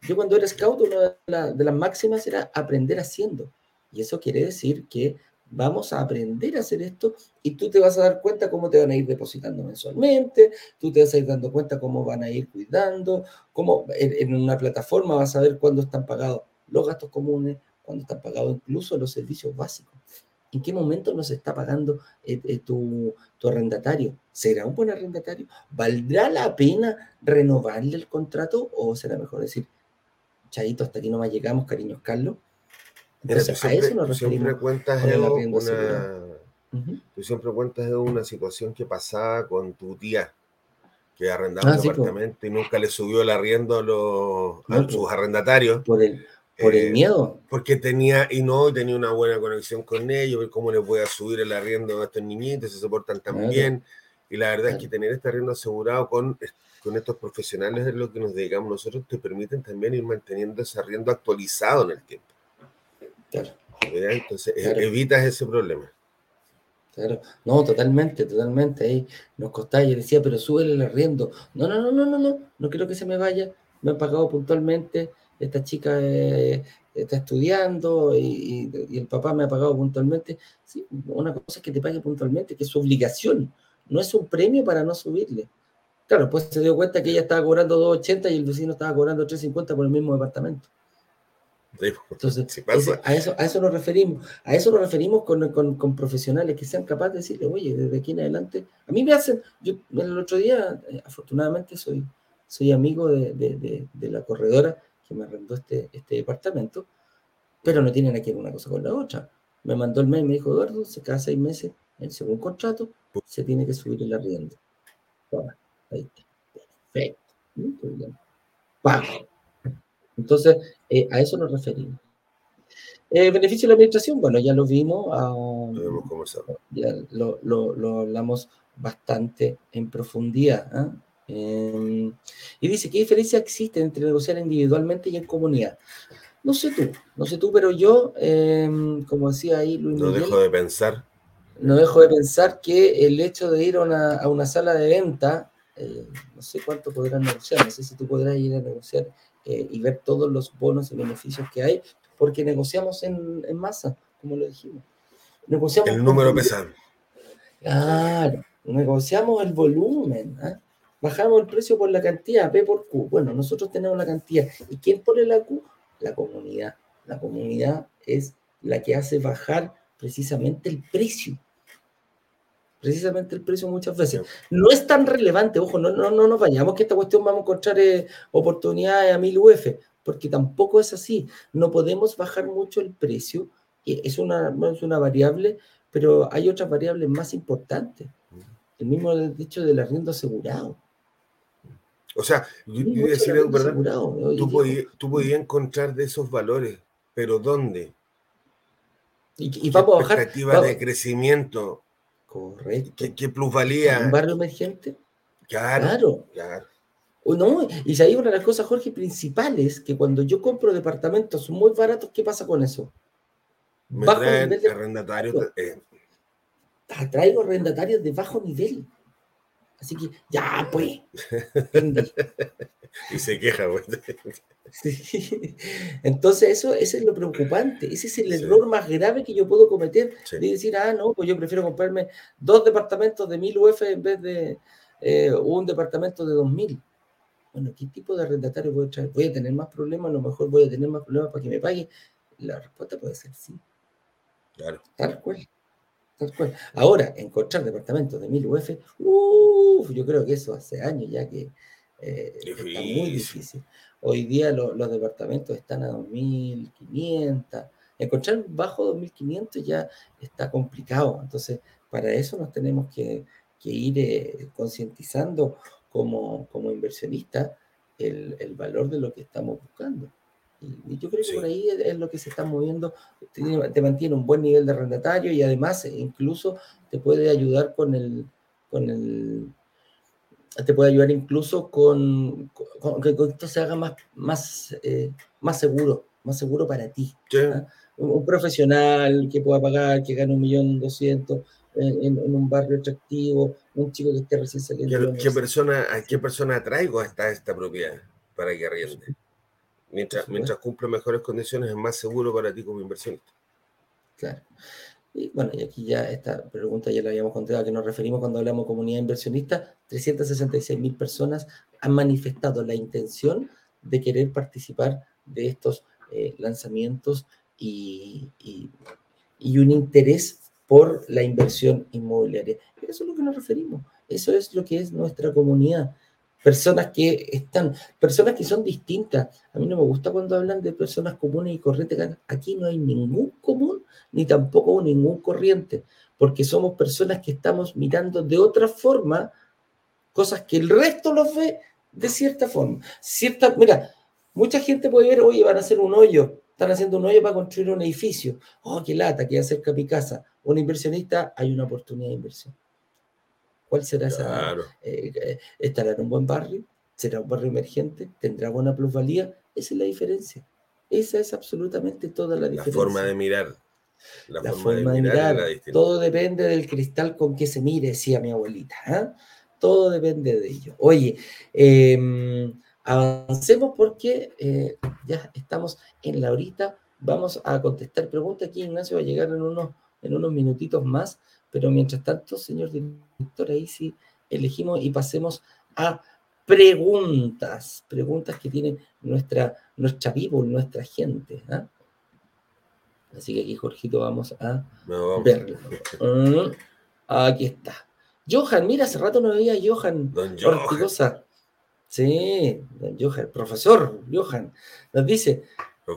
Yo cuando era scout, una de las máximas era aprender haciendo. Y eso quiere decir que vamos a aprender a hacer esto y tú te vas a dar cuenta cómo te van a ir depositando mensualmente, tú te vas a ir dando cuenta cómo van a ir cuidando, cómo en, una plataforma vas a ver cuándo están pagados los gastos comunes, cuándo están pagados incluso los servicios básicos. ¿En qué momento nos está pagando eh, eh, tu, tu, arrendatario? ¿Será un buen arrendatario? ¿Valdrá la pena renovarle el contrato o será mejor decir, Chadito, hasta aquí no más llegamos, cariños Carlos? Entonces, a eso nos referimos. Siempre cuentas de una, Tú siempre cuentas de una situación que pasaba con tu tía, que arrendaba ah, un apartamento y nunca le subió el arriendo a, los, a sus arrendatarios. Por el, por el eh, miedo. Porque tenía, y no, tenía una buena conexión con ellos, cómo les voy a subir el arriendo a estos niñitos, se soportan tan bien. Y la verdad es que tener este arriendo asegurado con, con estos profesionales es lo que nos dedicamos nosotros, te permiten también ir manteniendo ese arriendo actualizado en el tiempo. Entonces, e, evitas ese problema. Claro, no, totalmente, totalmente. Ahí nos costaba, yo decía, pero súbele el arriendo. No, no, no, no, no, no, no quiero que se me vaya. Me han pagado puntualmente. Esta chica eh, está estudiando y, el papá me ha pagado puntualmente. Sí, una cosa es que te pague puntualmente, que es su obligación. No es un premio para no subirle. Claro, pues se dio cuenta que ella estaba cobrando 2.80 y el vecino estaba cobrando 3.50 por el mismo departamento. Entonces, a, eso, a eso nos referimos. A eso nos referimos con, con, profesionales que sean capaces de decirle, oye, desde aquí en adelante. A mí me hacen, yo el otro día, eh, afortunadamente, soy, soy amigo de, de, de, la corredora que me arrendó este, este departamento, pero no tienen aquí una cosa con la otra. me mandó el mail y me dijo, Eduardo, se cada seis meses, en según contrato, se tiene que subir el arriendo. Toma, ahí está. Perfecto. Pago. Entonces, eh, a eso nos referimos. Eh, beneficio de la administración, bueno, ya lo vimos. Lo Ya lo, lo, lo, hablamos bastante en profundidad. ¿ah? Em, y dice, ¿qué diferencia existe entre negociar individualmente y en comunidad? No sé tú, no sé tú, pero yo, em, como decía ahí Luis No dejo de pensar. No dejo de pensar que el hecho de ir a una, a una sala de venta, eh, no sé cuánto podrán negociar, no sé si tú podrás ir a negociar eh, y ver todos los bonos y beneficios que hay, porque negociamos en, en masa, como lo dijimos. Negociamos el número pesado. Claro, negociamos el volumen. ¿eh? Bajamos el precio por la cantidad, P por Q. Bueno, nosotros tenemos la cantidad. ¿Y quién pone la Q? La comunidad. La comunidad es la que hace bajar precisamente el precio. Precisamente el precio muchas veces. No es tan relevante, ojo, no, no, no nos vayamos que esta cuestión vamos a encontrar eh, oportunidades a 1000 UF, porque tampoco es así. No podemos bajar mucho el precio. Es una, es una variable, pero hay otras variables más importantes. El mismo dicho del arriendo asegurado. O sea, yo, decir, tú, podías, tú podías encontrar de esos valores, pero ¿dónde? Y, y vamos a bajar. Expectativa de crecimiento. Correcto. ¿Qué, plusvalía? ¿Un barrio emergente? Claro. Claro. No, y si hay una de las cosas, Jorge, principales, que cuando yo compro departamentos muy baratos, ¿qué pasa con eso? Me bajo nivel de arrendatarios. Eh. Traigo arrendatarios de bajo nivel. Así que, ya, pues. y se queja, güey. Entonces, eso, ese es lo preocupante. Ese es el error más grave que yo puedo cometer. De decir, ah, no, pues yo prefiero comprarme dos departamentos de 1000 UF en vez de eh, un departamento de 2000. Bueno, ¿qué tipo de arrendatario voy a traer? ¿Voy a tener más problemas? A lo mejor voy a tener más problemas para que me pague. La respuesta puede ser sí. Claro. Tal cual. Ahora, encontrar departamentos de 1000 UF, uff, yo creo que eso hace años ya que eh, está muy difícil. Hoy día los departamentos están a 2500. Encontrar bajo 2500 ya está complicado. Entonces, para eso nos tenemos que, ir eh, concientizando como, como inversionistas el, el valor de lo que estamos buscando. Y yo creo que por ahí es, lo que se está moviendo, te, mantiene un buen nivel de arrendatario y además eh, incluso te puede ayudar con el, con el te puede ayudar incluso con, que esto se haga más, más, eh, más seguro, más seguro para ti. ¿ah? Un, profesional que pueda pagar, que gane un millón doscientos en, un barrio atractivo, un chico que esté recién saliendo. ¿Qué, persona, ¿A qué persona traigo hasta esta propiedad para que arriende? Mientras, mientras cumple mejores condiciones, es más seguro para ti como inversionista. Claro. Y bueno, y aquí ya esta pregunta ya la habíamos contado, a qué nos referimos cuando hablamos de comunidad inversionista. 366 mil personas han manifestado la intención de querer participar de estos eh, lanzamientos y, y, y, un interés por la inversión inmobiliaria. Eso es lo que nos referimos. Eso es lo que es nuestra comunidad personas que están, personas que son distintas. A mí no me gusta cuando hablan de personas comunes y corrientes. Aquí no hay ningún común ni tampoco ningún corriente, porque somos personas que estamos mirando de otra forma cosas que el resto los ve de cierta forma. Cierta, mira, mucha gente puede ver, oye, van a hacer un hoyo, están haciendo un hoyo para construir un edificio. Oh, qué lata, que cerca de mi casa. Un inversionista, hay una oportunidad de inversión. ¿Cuál será esa? Eh, eh, ¿Estará en un buen barrio? ¿Será un barrio emergente? ¿Tendrá buena plusvalía? Esa es la diferencia. Esa es absolutamente toda la diferencia. La forma de mirar. La, forma, de mirar. todo depende del cristal con que se mire, decía mi abuelita. ¿ah? Todo depende de ello. Oye, em, avancemos porque eh, ya estamos en la horita. Vamos a contestar preguntas. Aquí Ignacio va a llegar en unos, en unos minutitos más. Pero mientras tanto, señor director, ahí sí elegimos y pasemos a preguntas, preguntas que tiene nuestra, nuestra vivo, nuestra gente. ¿ah? Así que aquí, Jorgito, vamos a verlo. Mm, aquí está. Johan, mira, hace rato no veía a Johan Ortigosa. Sí, don Johan, profesor Johan, nos dice,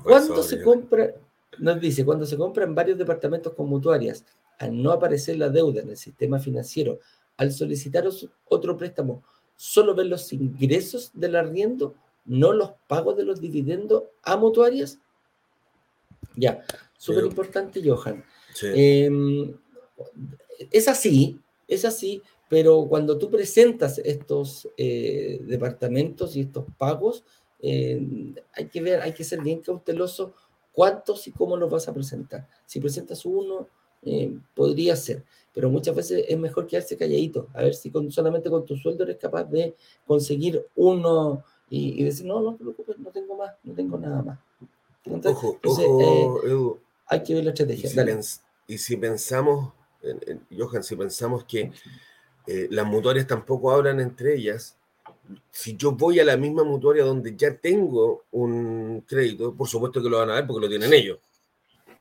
¿cuándo se compra? nos dice, cuando se compran varios departamentos con mutuarias, al no aparecer la deuda en el sistema financiero, al solicitar otro préstamo, solo ven los ingresos del arriendo, no los pagos de los dividendos a mutuarias. Ya, súper importante, Johan. Em, es así, es así, pero cuando tú presentas estos eh, departamentos y estos pagos, em, hay que ver, hay que ser bien cauteloso cuántos y cómo los vas a presentar. Si presentas uno, eh, podría ser, pero muchas veces es mejor quedarse calladito, a ver si solamente con tu sueldo eres capaz de conseguir uno y, decir, no, no te preocupes, no tengo más, no tengo nada más. ojo, ojo, eh, Edu, hay que ver la estrategia. Y si, pensamos, Johan, si pensamos que eh, las mutuarias tampoco hablan entre ellas, si yo voy a la misma mutuaria donde ya tengo un crédito, por supuesto que lo van a ver porque lo tienen ellos.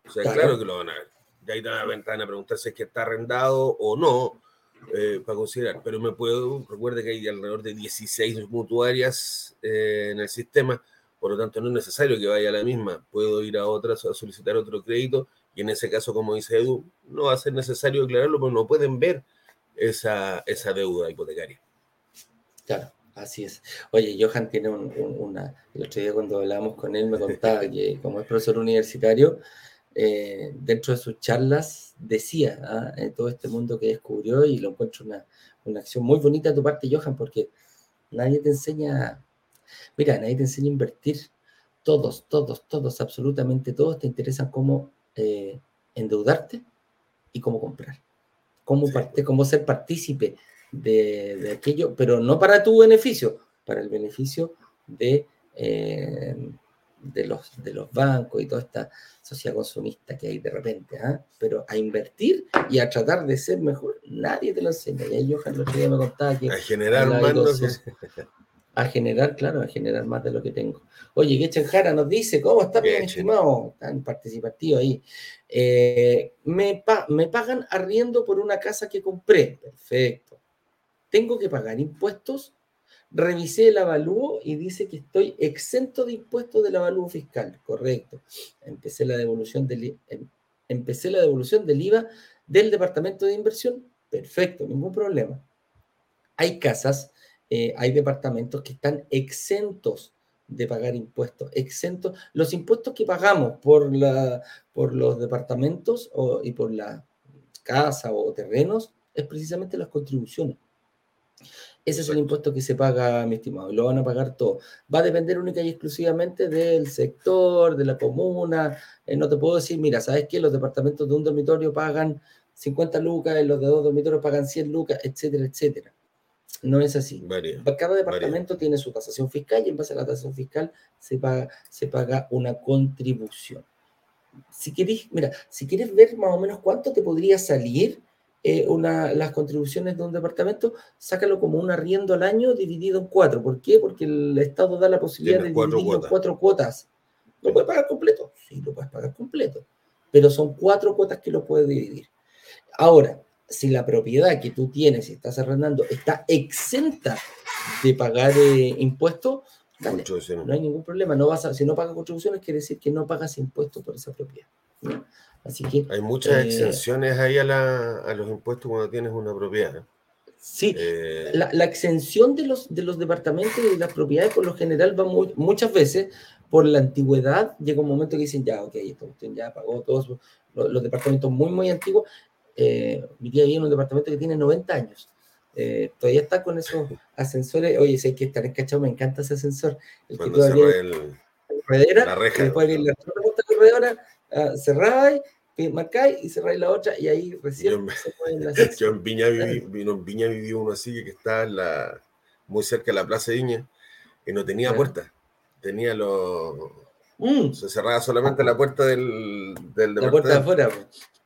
O sea, claro, que lo van a ver. Ya ahí van a preguntar si es que está arrendado o no, eh, para considerar. Pero me puedo, recuerde que hay alrededor de 16 mutuarias eh, en el sistema, por lo tanto no es necesario que vaya a la misma. Puedo ir a otras a solicitar otro crédito y en ese caso, como dice Edu, no va a ser necesario declararlo porque no pueden ver esa, esa deuda hipotecaria. Claro. Así es. Oye, Johan tiene una. El otro día cuando hablábamos con él me contaba que, como es profesor universitario, eh, dentro de sus charlas decía ¿ah? todo este mundo que descubrió y lo encuentro una, una acción muy bonita de tu parte, Johan, porque nadie te enseña. Mira, nadie te enseña a invertir. Todos, todos, todos, absolutamente todos te interesan cómo eh, endeudarte y cómo comprar. Cómo, parte, cómo ser partícipe de, aquello, pero no para tu beneficio, para el beneficio de, eh, de, los, de los bancos y toda esta sociedad consumista que hay de repente. ¿ah? Pero a invertir y a tratar de ser mejor, nadie te lo enseña. Y Johan el otro día me contaba que... A generar más A generar, claro, a generar más de lo que tengo. Oye, Gechen Jara nos dice, ¿cómo está bien estimado? Tan participativo ahí. Eh, me, me pagan arriendo por una casa que compré. Perfecto tengo que pagar impuestos, revisé el avalúo y dice que estoy exento de impuestos del avalúo fiscal. Correcto. Empecé la devolución del, em, empecé la devolución del IVA del departamento de inversión. Perfecto, ningún problema. Hay casas, eh, hay departamentos que están exentos de pagar impuestos, exentos. Los impuestos que pagamos por, la, por los departamentos y por la casa o terrenos es precisamente las contribuciones. Ese es el impuesto que se paga, mi estimado, lo van a pagar todo. Va a depender única y exclusivamente del sector, de la comuna. Eh, no te puedo decir, mira, ¿sabes qué? Los departamentos de un dormitorio pagan 50 lucas, los de dos dormitorios pagan 100 lucas, etcétera, etcétera. No es así. Cada departamento tiene su tasación fiscal y en base a la tasación fiscal se paga, se paga una contribución. Si querés, mira, si quieres ver más o menos cuánto te podría salir eh, una, las contribuciones de un departamento, sácalo como un arriendo al año dividido en cuatro. ¿Por qué? Porque el Estado da la posibilidad de dividirlo en cuatro cuotas. ¿Lo puedes pagar completo? Sí, lo puedes pagar completo. Pero son cuatro cuotas que lo puedes dividir. Ahora, si la propiedad que tú tienes y estás arrendando está exenta de pagar eh, impuestos, no hay ningún problema. No vas si no pagas contribuciones, quiere decir que no pagas impuestos por esa propiedad. Así que, Hay muchas eh, exenciones ahí a, los impuestos cuando tienes una propiedad. Sí, eh, la, exención de los, de los departamentos y de las propiedades por lo general va muchas veces por la antigüedad. Llega un momento que dicen, ya, ok, usted ya pagó todos los, departamentos muy, muy antiguos. Eh, tía vive en un departamento que tiene 90 años. todavía está con esos ascensores. Oye, sé que estar encachado, me encanta ese ascensor. El que todavía el, la reja. Después la, la, uh, cerráis, marcáis y cerráis la otra y ahí recién yo, se pueden Yo en Viña viví, en Viña viví uno así que está la, muy cerca de la Plaza de Viña y no tenía puerta. Tenía los... Mm. Se cerraba solamente la puerta del, del La puerta de afuera.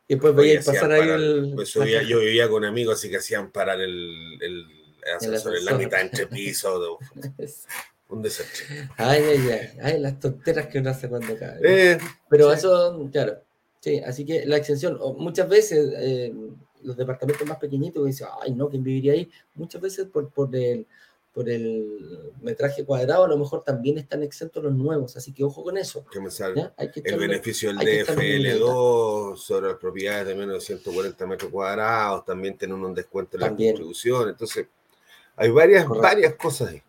Y después veía pasar ahí el... Pues yo vivía con amigos así que hacían parar el, el, ascensor en la mitad entre pisos. un desastre. Ay, ay, ay, ay, las tonteras que uno hace cuando cae. Eh, Pero eso, claro, sí, así que la exención, muchas veces eh, los departamentos más pequeñitos dicen, ay, no, ¿quién viviría ahí? Muchas veces por, por, el, por el metraje cuadrado, a lo mejor también están exentos los nuevos, así que ojo con eso. el beneficio del DFL2 sobre las propiedades de menos de 140 metros cuadrados, también tienen un descuento en la distribución, entonces hay varias, varias cosas ahí.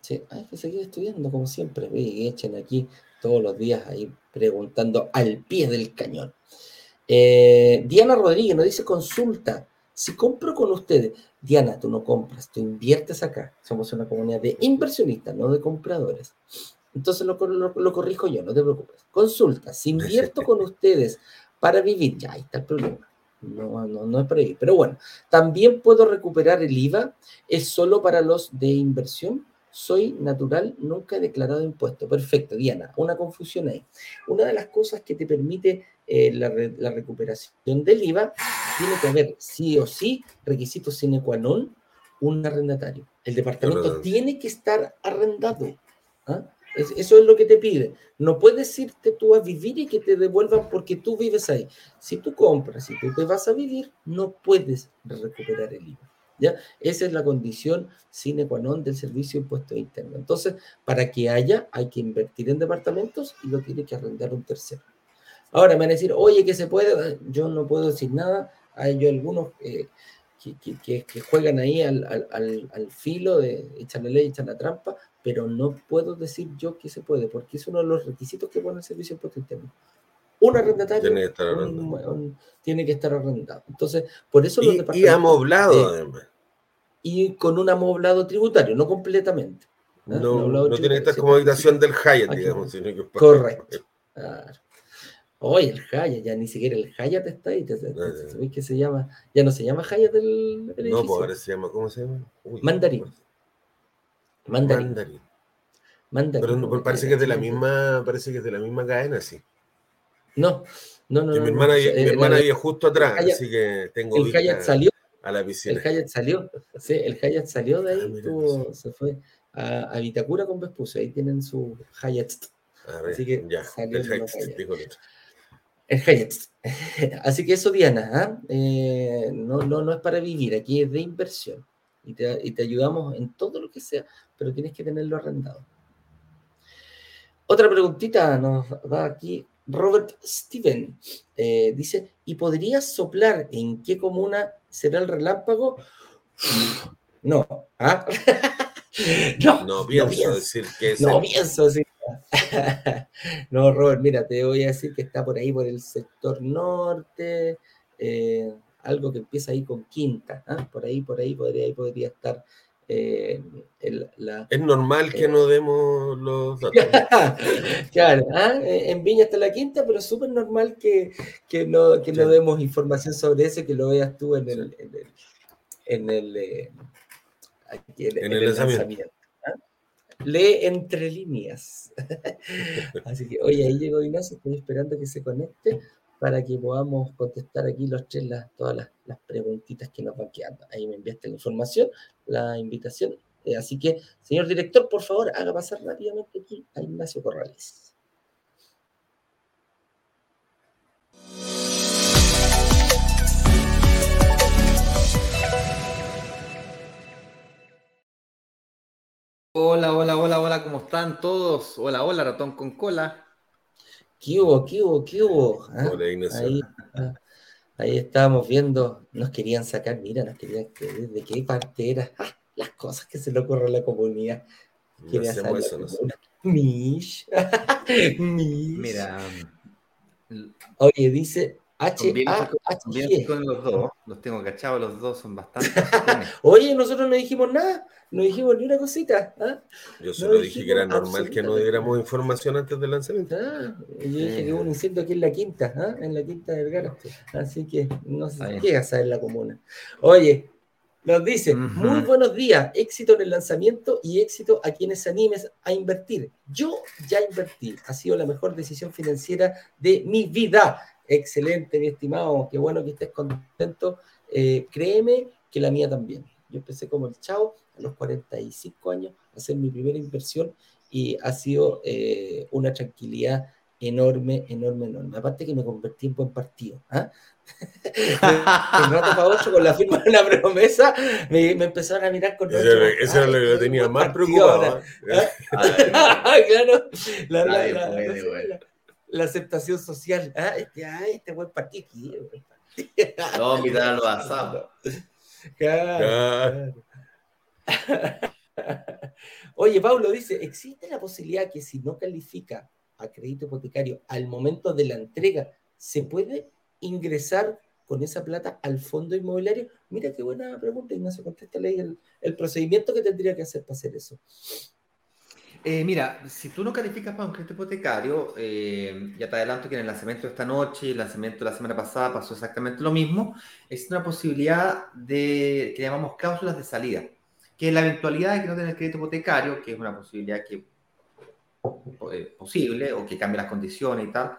Sí, hay que seguir estudiando como siempre, echen aquí todos los días ahí preguntando al pie del cañón. Eh, Diana Rodríguez nos dice consulta. Si compro con ustedes, Diana, tú no compras, tú inviertes acá. Somos una comunidad de inversionistas, no de compradores. Entonces lo, corrijo yo, no te preocupes. Consulta, si invierto con ustedes para vivir, ya ahí está el problema. No, no, no es para vivir. Pero bueno, también puedo recuperar el IVA. ¿Es solo para los de inversión? Soy natural, nunca he declarado impuesto. Perfecto, Diana, una confusión ahí. Una de las cosas que te permite eh, la, recuperación del IVA tiene que haber sí o sí requisitos sine qua non un arrendatario. El departamento tiene que estar arrendado. ¿ah? eso es lo que te pide. No puedes irte tú a vivir y que te devuelvan porque tú vives ahí. Si tú compras y tú te vas a vivir, no puedes recuperar el IVA. Esa es la condición sine qua non del servicio de impuesto interno. Entonces, para que haya, hay que invertir en departamentos y lo tiene que arrendar un tercero. Ahora me van a decir, oye, que se puede, yo no puedo decir nada, hay algunos eh, que, juegan ahí al, filo de echar la ley, echar la trampa, pero no puedo decir yo que se puede, porque es uno de los requisitos que pone el servicio de impuesto interno un arrendatario tiene que estar arrendado. Entonces, por eso los y, Y amoblado, además. Y con un amoblado tributario, no completamente. No, no, tiene que estar como habitación del Hyatt, digamos. Sino que Correcto. Claro. Oye, el Hyatt, ya ni siquiera el Hyatt está ahí. ¿Sabéis que se llama? Ya no se llama Hyatt el, edificio. No, pues ahora se llama, ¿cómo se llama? Mandarín. Mandarín. Mandarín. Mandarín. Pero parece que es de la misma, parece que es de la misma cadena, sí. No, no, no. mi hermana, mi hermana vive justo atrás, así que tengo el Hayat salió a la piscina. El Hayat salió, sí, el Hayat salió de ahí, ah, se fue a, Vitacura con Vespucio, ahí tienen su Hayat. así que ya, salió el Hayat, el Hayat. Así que eso, Diana, ¿ah? eh, no, no, no es para vivir, aquí es de inversión. Y te, y te ayudamos en todo lo que sea, pero tienes que tenerlo arrendado. Otra preguntita nos da aquí Robert Steven eh, dice, ¿y podrías soplar en qué comuna será el relámpago? No. ¿ah? no, no, pienso decir que es. No pienso decir. no, Robert, mira, te voy a decir que está por ahí, por el sector norte, eh, algo que empieza ahí con quinta, ¿ah? por ahí, por ahí podría, ahí podría estar eh, es normal que eh, no demos los datos. claro, ¿ah? eh, en Viña está la quinta, pero es súper normal que, que, no, que no demos información sobre eso, que lo veas tú en el, en el, en el, lanzamiento. ¿ah? Lee entre líneas. Así que, oye, ahí llegó Ignacio, estoy esperando que se conecte para que podamos contestar aquí los tres todas las, preguntitas que nos van quedando. Ahí me enviaste la información, la invitación. Eh, así que, señor director, por favor, haga pasar rápidamente aquí a Ignacio Corrales. Hola, hola, hola, hola, ¿cómo están todos? Hola, hola, ratón con cola. ¿Qué hubo? ¿Qué hubo? ¿Qué hubo? ¿Ah? Ahí, ahí, estábamos viendo, nos querían sacar, mira, nos querían que de qué parte era. ¡Ah! las cosas que se le ocurre a la comunidad. No eso, no Mish. Mish. Mira. Oye, dice H A H con los dos, los tengo cachados, los dos son bastante. Oye, nosotros no dijimos nada, no dijimos ni una cosita. ¿ah? Yo solo dije que era normal que no diéramos información antes del lanzamiento. Ah, yo dije que hubo un incendio aquí en la quinta, ¿ah? en la quinta del Gara. Así que no sé qué hacer en la comuna. Oye, nos dice, muy buenos días, éxito en el lanzamiento y éxito a quienes se animen a invertir. Yo ya invertí, ha sido la mejor decisión financiera de mi vida. Excelente, mi estimado, qué bueno que estés contento. Eh, créeme que la mía también. Yo empecé como el chao a los 45 años a hacer mi primera inversión y ha sido eh, una tranquilidad enorme, enorme, enorme. Aparte que me convertí en buen partido. ¿ah? el rato con la firma de una promesa, me, empezaron a mirar con Eso, eso era lo que lo tenía más preocupado. ¿ah? claro, la, aceptación social. ¿ah? Este, este buen partido. no, mira lo asado. Claro, Oye, Pablo dice, ¿existe la posibilidad que si no califica a crédito hipotecario al momento de la entrega, se puede ingresar con esa plata al fondo inmobiliario? Mira qué buena pregunta, Ignacio, contéstale el, el procedimiento que tendría que hacer para hacer eso. Eh, mira, si tú no calificas para un crédito hipotecario, eh, ya te adelanto que en el lanzamiento de esta noche y el lanzamiento de la semana pasada pasó exactamente lo mismo, es una posibilidad de que llamamos cláusulas de salida, que es la eventualidad de que no tengas crédito hipotecario, que es una posibilidad que eh, posible o que cambie las condiciones y tal,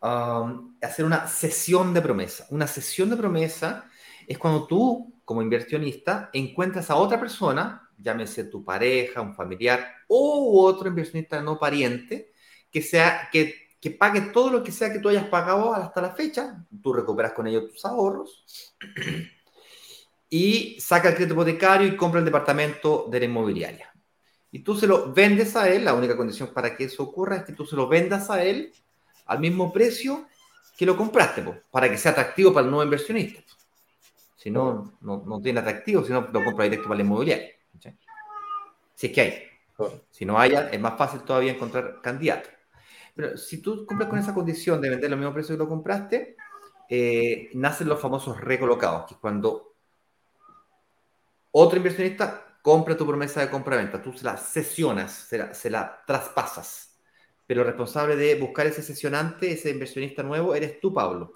um, hacer una sesión de promesa. Una sesión de promesa es cuando tú, como inversionista, encuentras a otra persona llámese tu pareja, un familiar u otro inversionista no pariente, que, sea, que, que pague todo lo que sea que tú hayas pagado hasta la fecha, tú recuperas con ello tus ahorros y saca el crédito hipotecario y compra el departamento de la inmobiliaria. Y tú se lo vendes a él, la única condición para que eso ocurra es que tú se lo vendas a él al mismo precio que lo compraste, para que sea atractivo para el nuevo inversionista. Si no, no, no tiene atractivo, si no lo compra directo para la inmobiliaria. Si es que hay. Si no hay, es más fácil todavía encontrar candidatos. Pero si tú cumples con esa condición de vender al mismo precio que lo compraste, eh, nacen los famosos recolocados, que es cuando otro inversionista compra tu promesa de compra-venta, tú se la sesionas, se la, se la traspasas. Pero el responsable de buscar ese sesionante, ese inversionista nuevo, eres tú, Pablo.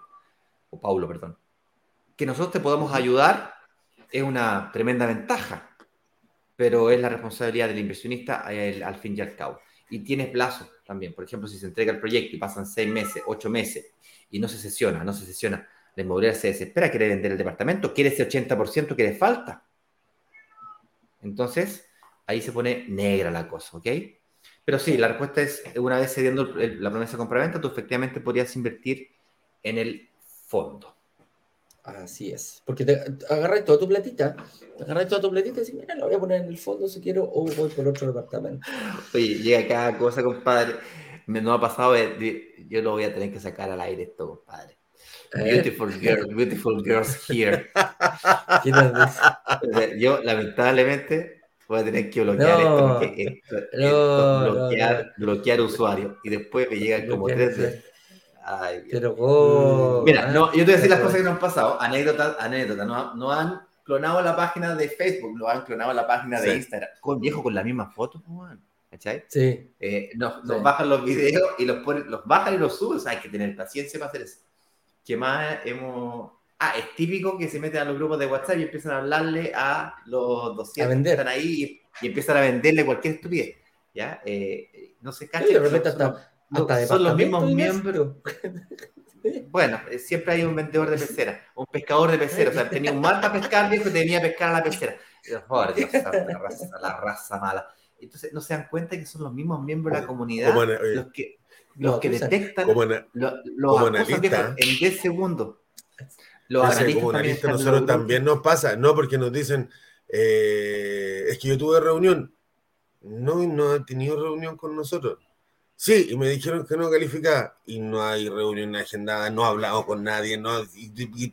O Paulo, perdón. Que nosotros te podemos ayudar es una tremenda ventaja pero es la responsabilidad del inversionista al fin y al cabo. Y tienes plazo también. Por ejemplo, si se entrega el proyecto y pasan seis meses, ocho meses y no se sesiona, no se sesiona, la inmobiliaria se desespera, quiere vender el departamento, quiere ese 80% que le falta. Entonces, ahí se pone negra la cosa, ¿ok? Pero sí, la respuesta es, una vez cediendo la promesa de compra-venta, tú efectivamente podrías invertir en el fondo. Así es. Porque te agarras toda tu platita, agarras toda tu platita y dices, mira, la voy a poner en el fondo si quiero o voy por otro departamento. Oye, llega cada cosa, compadre. Me no ha pasado, yo lo voy a tener que sacar al aire esto, compadre. Beautiful girls, beautiful girls here. yo, lamentablemente, voy a tener que bloquear esto, esto, bloquear, bloquear usuario. Y después me llegan como tres veces pero mm, Mira, no, yo te voy a decir las cosas que nos han pasado. Anécdota, anécdota. No, no han clonado la página de Facebook, lo han clonado la página de Instagram. Con viejo con la misma foto, ¿cachai? Sí. Eh, nos, bajan los videos y los, ponen, los bajan y los suben. O sea, hay que tener paciencia para hacer eso. ¿Qué más hemos.? Ah, es típico que se meten a los grupos de WhatsApp y empiezan a hablarle a los 200 que están ahí y, empiezan a venderle cualquier estupidez. ¿Ya? Eh, no se cacha. de repente hasta son los mismos miembros. Bueno, eh, siempre hay un vendedor de pecera, un pescador de pecera. O sea, tenía un mar para pescar, viejo, tenía que pescar a la pecera. Oh, Dios, la, raza, la raza mala. Entonces, no se dan cuenta que son los mismos miembros de la comunidad los que, los que detectan como los analista, en 10 segundos. Los analistas como analista nosotros también nos pasa, no porque nos dicen, eh, es que yo tuve reunión. No, no ha tenido reunión con nosotros. Sí, y me dijeron que no calificaba y no hay reunión agendada, no he hablado con nadie, no, y,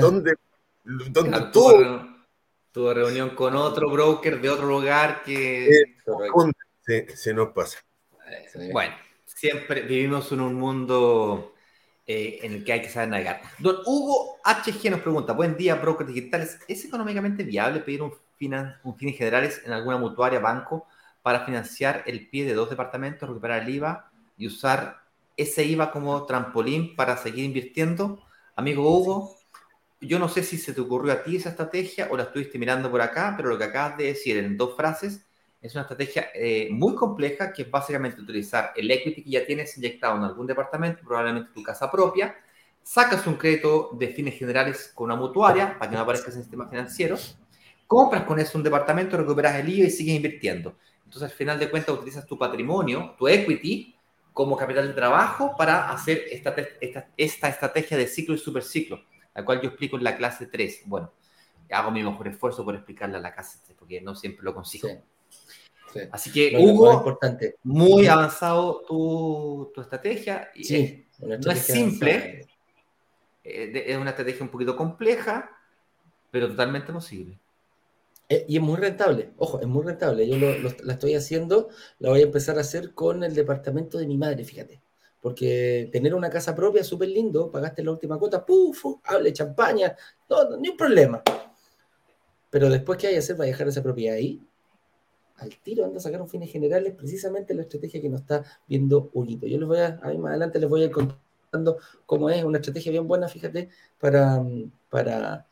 dónde, dónde tuvo, reunión con otro broker de otro lugar que se, nos pasa. Bueno, siempre vivimos en un mundo eh, en el que hay que saber navegar. Don Hugo HG nos pregunta, buen día, brokers digitales, ¿es económicamente viable pedir un, finan, un fin generales en alguna mutuaria, banco? Para financiar el pie de dos departamentos, recuperar el IVA y usar ese IVA como trampolín para seguir invirtiendo. Amigo Hugo, yo no sé si se te ocurrió a ti esa estrategia o la estuviste mirando por acá, pero lo que acabas de decir en dos frases es una estrategia eh, muy compleja que es básicamente utilizar el equity que ya tienes inyectado en algún departamento, probablemente tu casa propia, sacas un crédito de fines generales con una mutuaria para que no aparezca en el sistema financiero, compras con eso un departamento, recuperas el IVA y sigues invirtiendo. Entonces, al final de cuentas, utilizas tu patrimonio, tu equity, como capital de trabajo para hacer esta, esta, esta estrategia de ciclo y superciclo, la cual yo explico en la clase 3. Bueno, hago mi mejor esfuerzo por explicarla en la clase 3, porque no siempre lo consigo. Así que, Hugo, importante. muy avanzado tu, tu estrategia. Sí, no es simple, eh, es una estrategia un poquito compleja, pero totalmente posible. Eh, y es muy rentable, ojo, es muy rentable. Yo la estoy haciendo, la voy a empezar a hacer con el departamento de mi madre, fíjate. Porque tener una casa propia es súper lindo, pagaste la última cuota, puf, hable champaña, no, ni un problema. Pero después que hay que hacer para dejar esa propiedad ahí, al tiro anda a sacar un fines generales, precisamente la estrategia que nos está viendo Huguito. Yo les voy a, ahí más adelante les voy a ir contando cómo es una estrategia bien buena, fíjate, para, para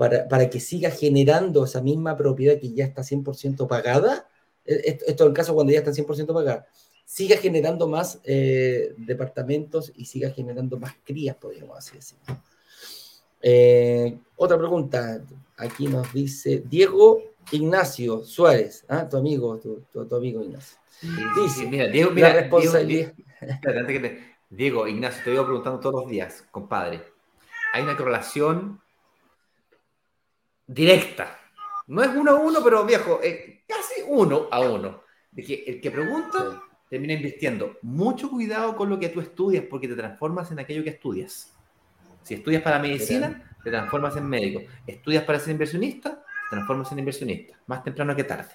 para, que siga generando esa misma propiedad que ya está 100% pagada, e, esto, en el caso cuando ya está 100% pagada, siga generando más eh, departamentos y siga generando más crías, podríamos así decirlo. Eh, otra pregunta, aquí nos dice Diego Ignacio Suárez, ¿ah? tu amigo, tu, amigo Ignacio. Dice, mira, Diego, mira, responsabilidad. Diego, Ignacio, te voy preguntando todos los días, compadre. Hay una correlación directa. No es uno a uno, pero viejo, es casi uno a uno. De que el que pregunta termina invirtiendo. Mucho cuidado con lo que tú estudias porque te transformas en aquello que estudias. Si estudias para medicina, te transformas en médico. Estudias para ser inversionista, te transformas en inversionista. Más temprano que tarde.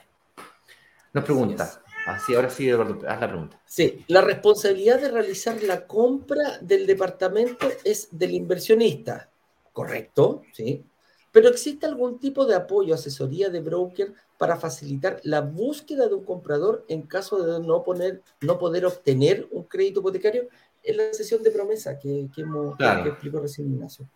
Nos pregunta. Así, ahora sí, Eduardo, haz la pregunta. Sí, la responsabilidad de realizar la compra del departamento es del inversionista. Correcto, sí. Pero ¿existe algún tipo de apoyo, asesoría de broker para facilitar la búsqueda de un comprador en caso de no, poner, no poder obtener un crédito hipotecario? En la sesión de promesa que, que, explicó recién Ignacio.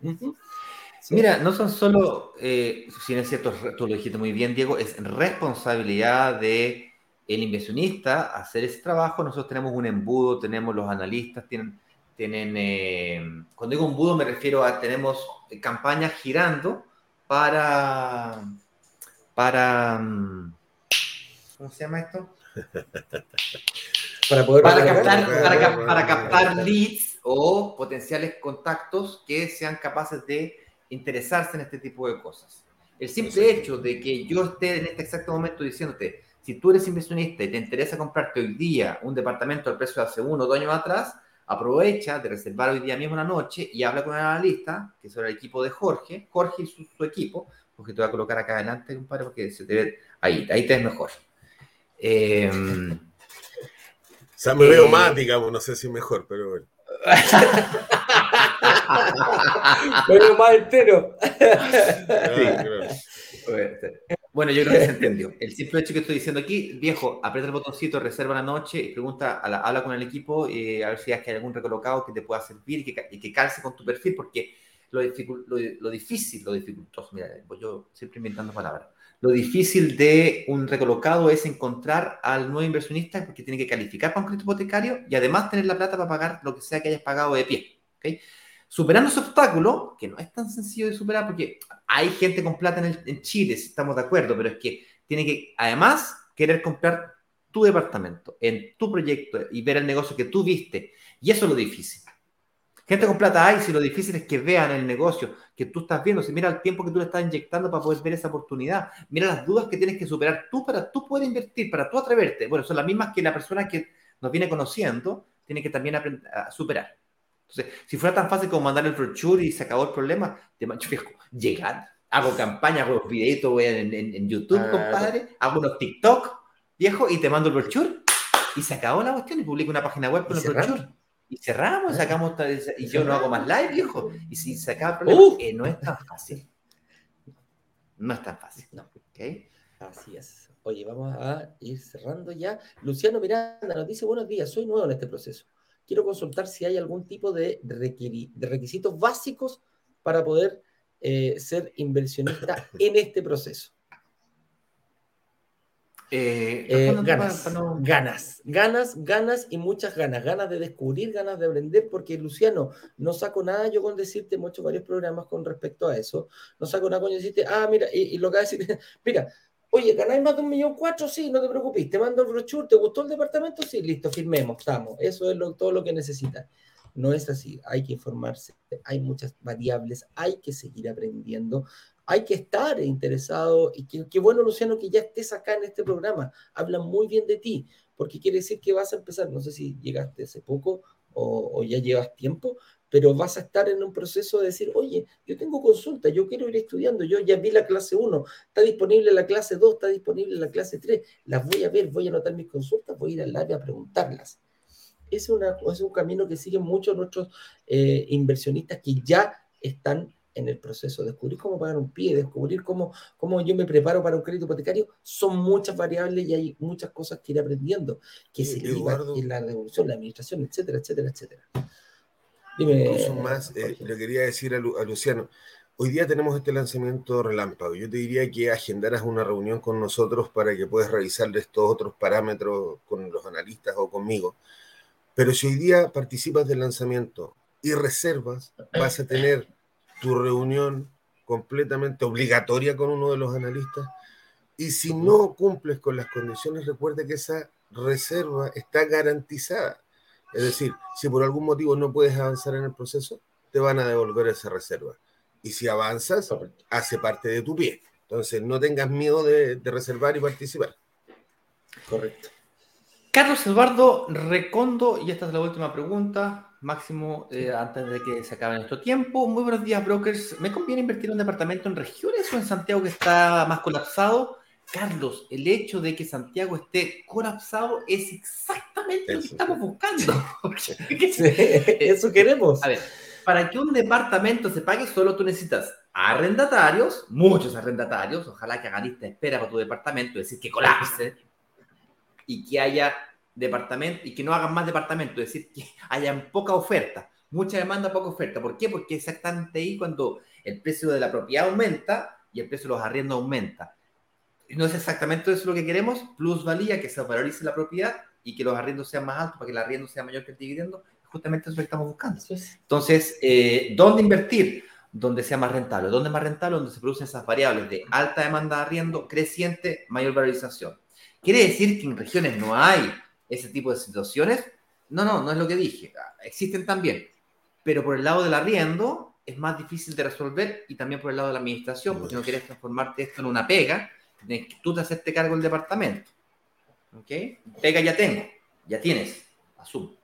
Mira, no son solo, eh, si no es cierto, tú lo dijiste muy bien, Diego, es responsabilidad de el inversionista hacer ese trabajo. Nosotros tenemos un embudo, tenemos los analistas, tienen, tienen eh, cuando digo embudo me refiero a tenemos campañas girando para, para, ¿cómo se llama esto? para, poder para, captar, para, captar leads o potenciales contactos que sean capaces de interesarse en este tipo de cosas. El simple hecho de que yo esté en este exacto momento diciéndote, si tú eres inversionista y te interesa comprarte hoy día un departamento al precio de hace uno o dos años atrás, aprovecha de reservar hoy día mismo una noche y habla con el analista, que es el equipo de Jorge, Jorge y su, equipo, porque te voy a colocar acá adelante, compadre, porque se te ve ahí, ahí te ves mejor. Eh, o sea, me veo eh, más, digamos, no sé si mejor, pero bueno. me veo más entero. Bueno, yo creo que se entendió. El simple hecho que estoy diciendo aquí, viejo, aprieta el botoncito, reserva la noche y pregunta, habla con el equipo eh, a ver si hay algún recolocado que te pueda servir y que, y que calce con tu perfil, porque lo, lo, difícil, lo dificultoso, mira, pues yo siempre inventando palabras, lo difícil de un recolocado es encontrar al nuevo inversionista porque tiene que calificar para un crédito hipotecario y además tener la plata para pagar lo que sea que hayas pagado de pie. ¿okay? Superando ese obstáculo, que no es tan sencillo de superar porque hay gente con plata en, Chile, si estamos de acuerdo, pero es que tiene que además querer comprar tu departamento, en tu proyecto y ver el negocio que tú viste. Y eso es lo difícil. Gente con plata hay, si lo difícil es que vean el negocio que tú estás viendo, si mira el tiempo que tú le estás inyectando para poder ver esa oportunidad, mira las dudas que tienes que superar tú para tú poder invertir, para tú atreverte. Bueno, son las mismas que la persona que nos viene conociendo tiene que también aprender a superar. Entonces, si fuera tan fácil como mandar el brochure y se acabó el problema, te mancho viejo, llegar, hago campaña, hago videitos en, en, en, YouTube, ah, compadre, hago unos TikTok, viejo, y te mando el brochure y se acabó la cuestión y publico una página web con el brochure. Y cerramos, ah. sacamos, y yo no hago más live, viejo. Y si se acaba el problema, que no es tan fácil. No es tan fácil. No. ¿Okay? Así es. Oye, vamos a ir cerrando ya. Luciano Miranda nos dice, buenos días, soy nuevo en este proceso quiero consultar si hay algún tipo de, de requisitos básicos para poder eh, ser inversionista en este proceso. Eh, eh, ganas, ganas, ganas, ganas y muchas ganas, ganas de descubrir, ganas de aprender, porque Luciano, no saco nada yo con decirte, muchos varios programas con respecto a eso, no saco nada con decirte, ah, mira, y, lo que va a decir, mira, Oye, ¿ganáis más de un millón cuatro? Sí, no te preocupes. Te mando el brochure. ¿Te gustó el departamento? Sí, listo, firmemos, estamos. Eso es todo lo que necesitas. No es así. Hay que informarse. Hay muchas variables. Hay que seguir aprendiendo. Hay que estar interesado. Y qué, bueno, Luciano, que ya estés acá en este programa. Habla muy bien de ti, porque quiere decir que vas a empezar. No sé si llegaste hace poco o ya llevas tiempo, pero vas a estar en un proceso de decir, oye, yo tengo consulta, yo quiero ir estudiando, yo ya vi la clase 1, está disponible la clase 2, está disponible la clase 3, las voy a ver, voy a anotar mis consultas, voy a ir al área a preguntarlas. Es, una, es un camino que siguen muchos nuestros eh, inversionistas que ya están en el proceso. de Descubrir cómo pagar un pie, descubrir cómo, cómo yo me preparo para un crédito hipotecario, son muchas variables y hay muchas cosas que ir aprendiendo, que se en la devolución, la administración, etcétera, etcétera, etcétera. Incluso más, eh, le quería decir a, Luciano, hoy día tenemos este lanzamiento relámpago. Yo te diría que agendaras una reunión con nosotros para que puedas revisar estos otros parámetros con los analistas o conmigo. Pero si hoy día participas del lanzamiento y reservas, vas a tener tu reunión completamente obligatoria con uno de los analistas. Y si no cumples con las condiciones, recuerda que esa reserva está garantizada. Es decir, si por algún motivo no puedes avanzar en el proceso, te van a devolver esa reserva. Y si avanzas, hace parte de tu pie. Entonces, no tengas miedo de, reservar y participar. Correcto. Carlos Eduardo Recondo, y esta es la última pregunta, máximo eh, antes de que se acabe nuestro tiempo. Muy buenos días, brokers. ¿Me conviene invertir en un departamento en regiones o en Santiago que está más colapsado? Carlos, el hecho de que Santiago esté colapsado es exactamente lo que estamos buscando. eso queremos. A ver, para que un departamento se pague, solo tú necesitas arrendatarios, muchos arrendatarios, ojalá que hagan lista espera para tu departamento, es decir, que colapse y que haya departamento y que no hagan más departamentos, es decir, que haya poca oferta, mucha demanda, poca oferta. ¿Por qué? Porque exactamente ahí cuando el precio de la propiedad aumenta y el precio de los arriendos aumenta no es exactamente eso lo que queremos, plusvalía, que se valorice la propiedad y que los arriendos sean más altos para que el arriendo sea mayor que el dividendo, justamente eso que estamos buscando. Entonces, eh, ¿dónde invertir? Donde sea más rentable. ¿Dónde más rentable? Donde se producen esas variables de alta demanda de arriendo, creciente, mayor valorización. ¿Quiere decir que en regiones no hay ese tipo de situaciones? No, no, no es lo que dije. Existen también. Pero por el lado del arriendo es más difícil de resolver y también por el lado de la administración, porque no quieres transformarte esto en una pega tú te hacerte cargo del departamento. ¿Ok? Pega ya tengo, ya tienes, asumo.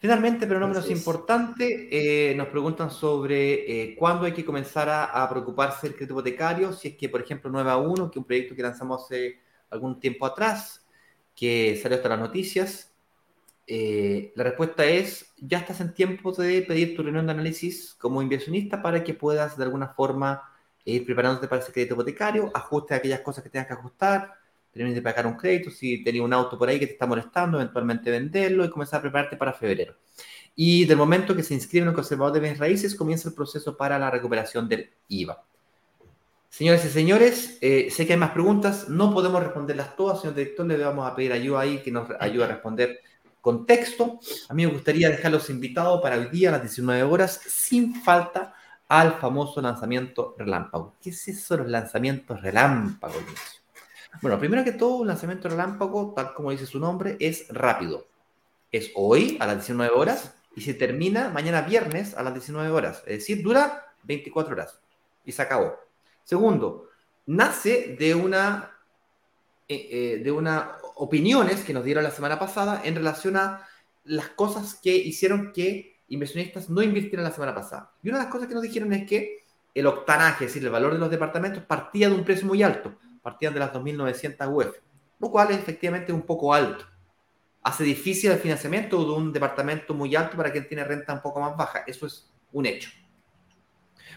Finalmente, pero no menos importante, eh, nos preguntan sobre eh, cuándo hay que comenzar a, preocuparse del crédito hipotecario, si es que, por ejemplo, 9 a 1, que es un proyecto que lanzamos hace algún tiempo atrás, que salió hasta las noticias, eh, la respuesta es, ya estás en tiempo de pedir tu reunión de análisis como inversionista para que puedas de alguna forma ir preparándote para ese crédito hipotecario, ajuste aquellas cosas que tengas que ajustar, termines de pagar un crédito, si tenías un auto por ahí que te está molestando, eventualmente venderlo y comenzar a prepararte para febrero. Y del momento que se inscribe en el conservador de bienes raíces, comienza el proceso para la recuperación del IVA. Señores y señores, eh, sé que hay más preguntas, no podemos responderlas todas, señor director, le vamos a pedir ayuda ahí que nos ayude a responder con texto. A mí me gustaría dejarlos invitados para hoy día a las 19 horas, sin falta, al famoso lanzamiento relámpago. ¿Qué es eso de los lanzamientos relámpago, Bueno, primero que todo, un lanzamiento relámpago, tal como dice su nombre, es rápido. Es hoy a las 19 horas y se termina mañana viernes a las 19 horas. Es decir, dura 24 horas y se acabó. Segundo, nace de una, eh, eh, de una opiniones que nos dieron la semana pasada en relación a las cosas que hicieron que inversionistas no invirtieron la semana pasada. Y una de las cosas que nos dijeron es que el octanaje, es decir, el valor de los departamentos, partía de un precio muy alto, partían de las 2.900 UF, lo cual es efectivamente un poco alto. Hace difícil el financiamiento de un departamento muy alto para quien tiene renta un poco más baja. Eso es un hecho.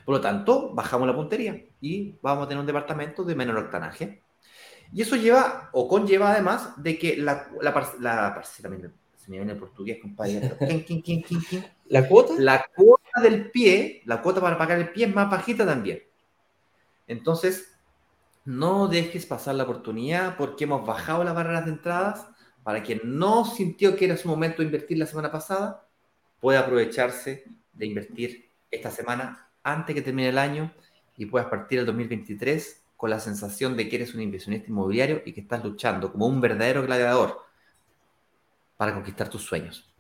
Por lo tanto, bajamos la puntería y vamos a tener un departamento de menor octanaje. Y eso lleva o conlleva además de que la, la, la, se me viene el portugués, compadre. ¿La cuota? La cuota del pie, la cuota para pagar el pie es más bajita también. Entonces, no dejes pasar la oportunidad porque hemos bajado las barreras de entradas para quien no sintió que era su momento de invertir la semana pasada, pueda aprovecharse de invertir esta semana antes que termine el año y puedas partir el 2023 con la sensación de que eres un inversionista inmobiliario y que estás luchando como un verdadero gladiador para conquistar tus sueños.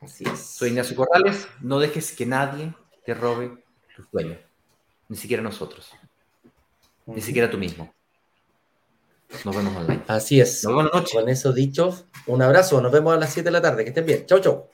Así es. Soy Ignacio Corrales. No dejes que nadie te robe tus sueños. Ni siquiera nosotros. Ni siquiera tú mismo. Nos vemos online. Así es. Nos vemos Con eso dicho, un abrazo. Nos vemos a las 7 de la tarde. Que estén bien. Chau, chau.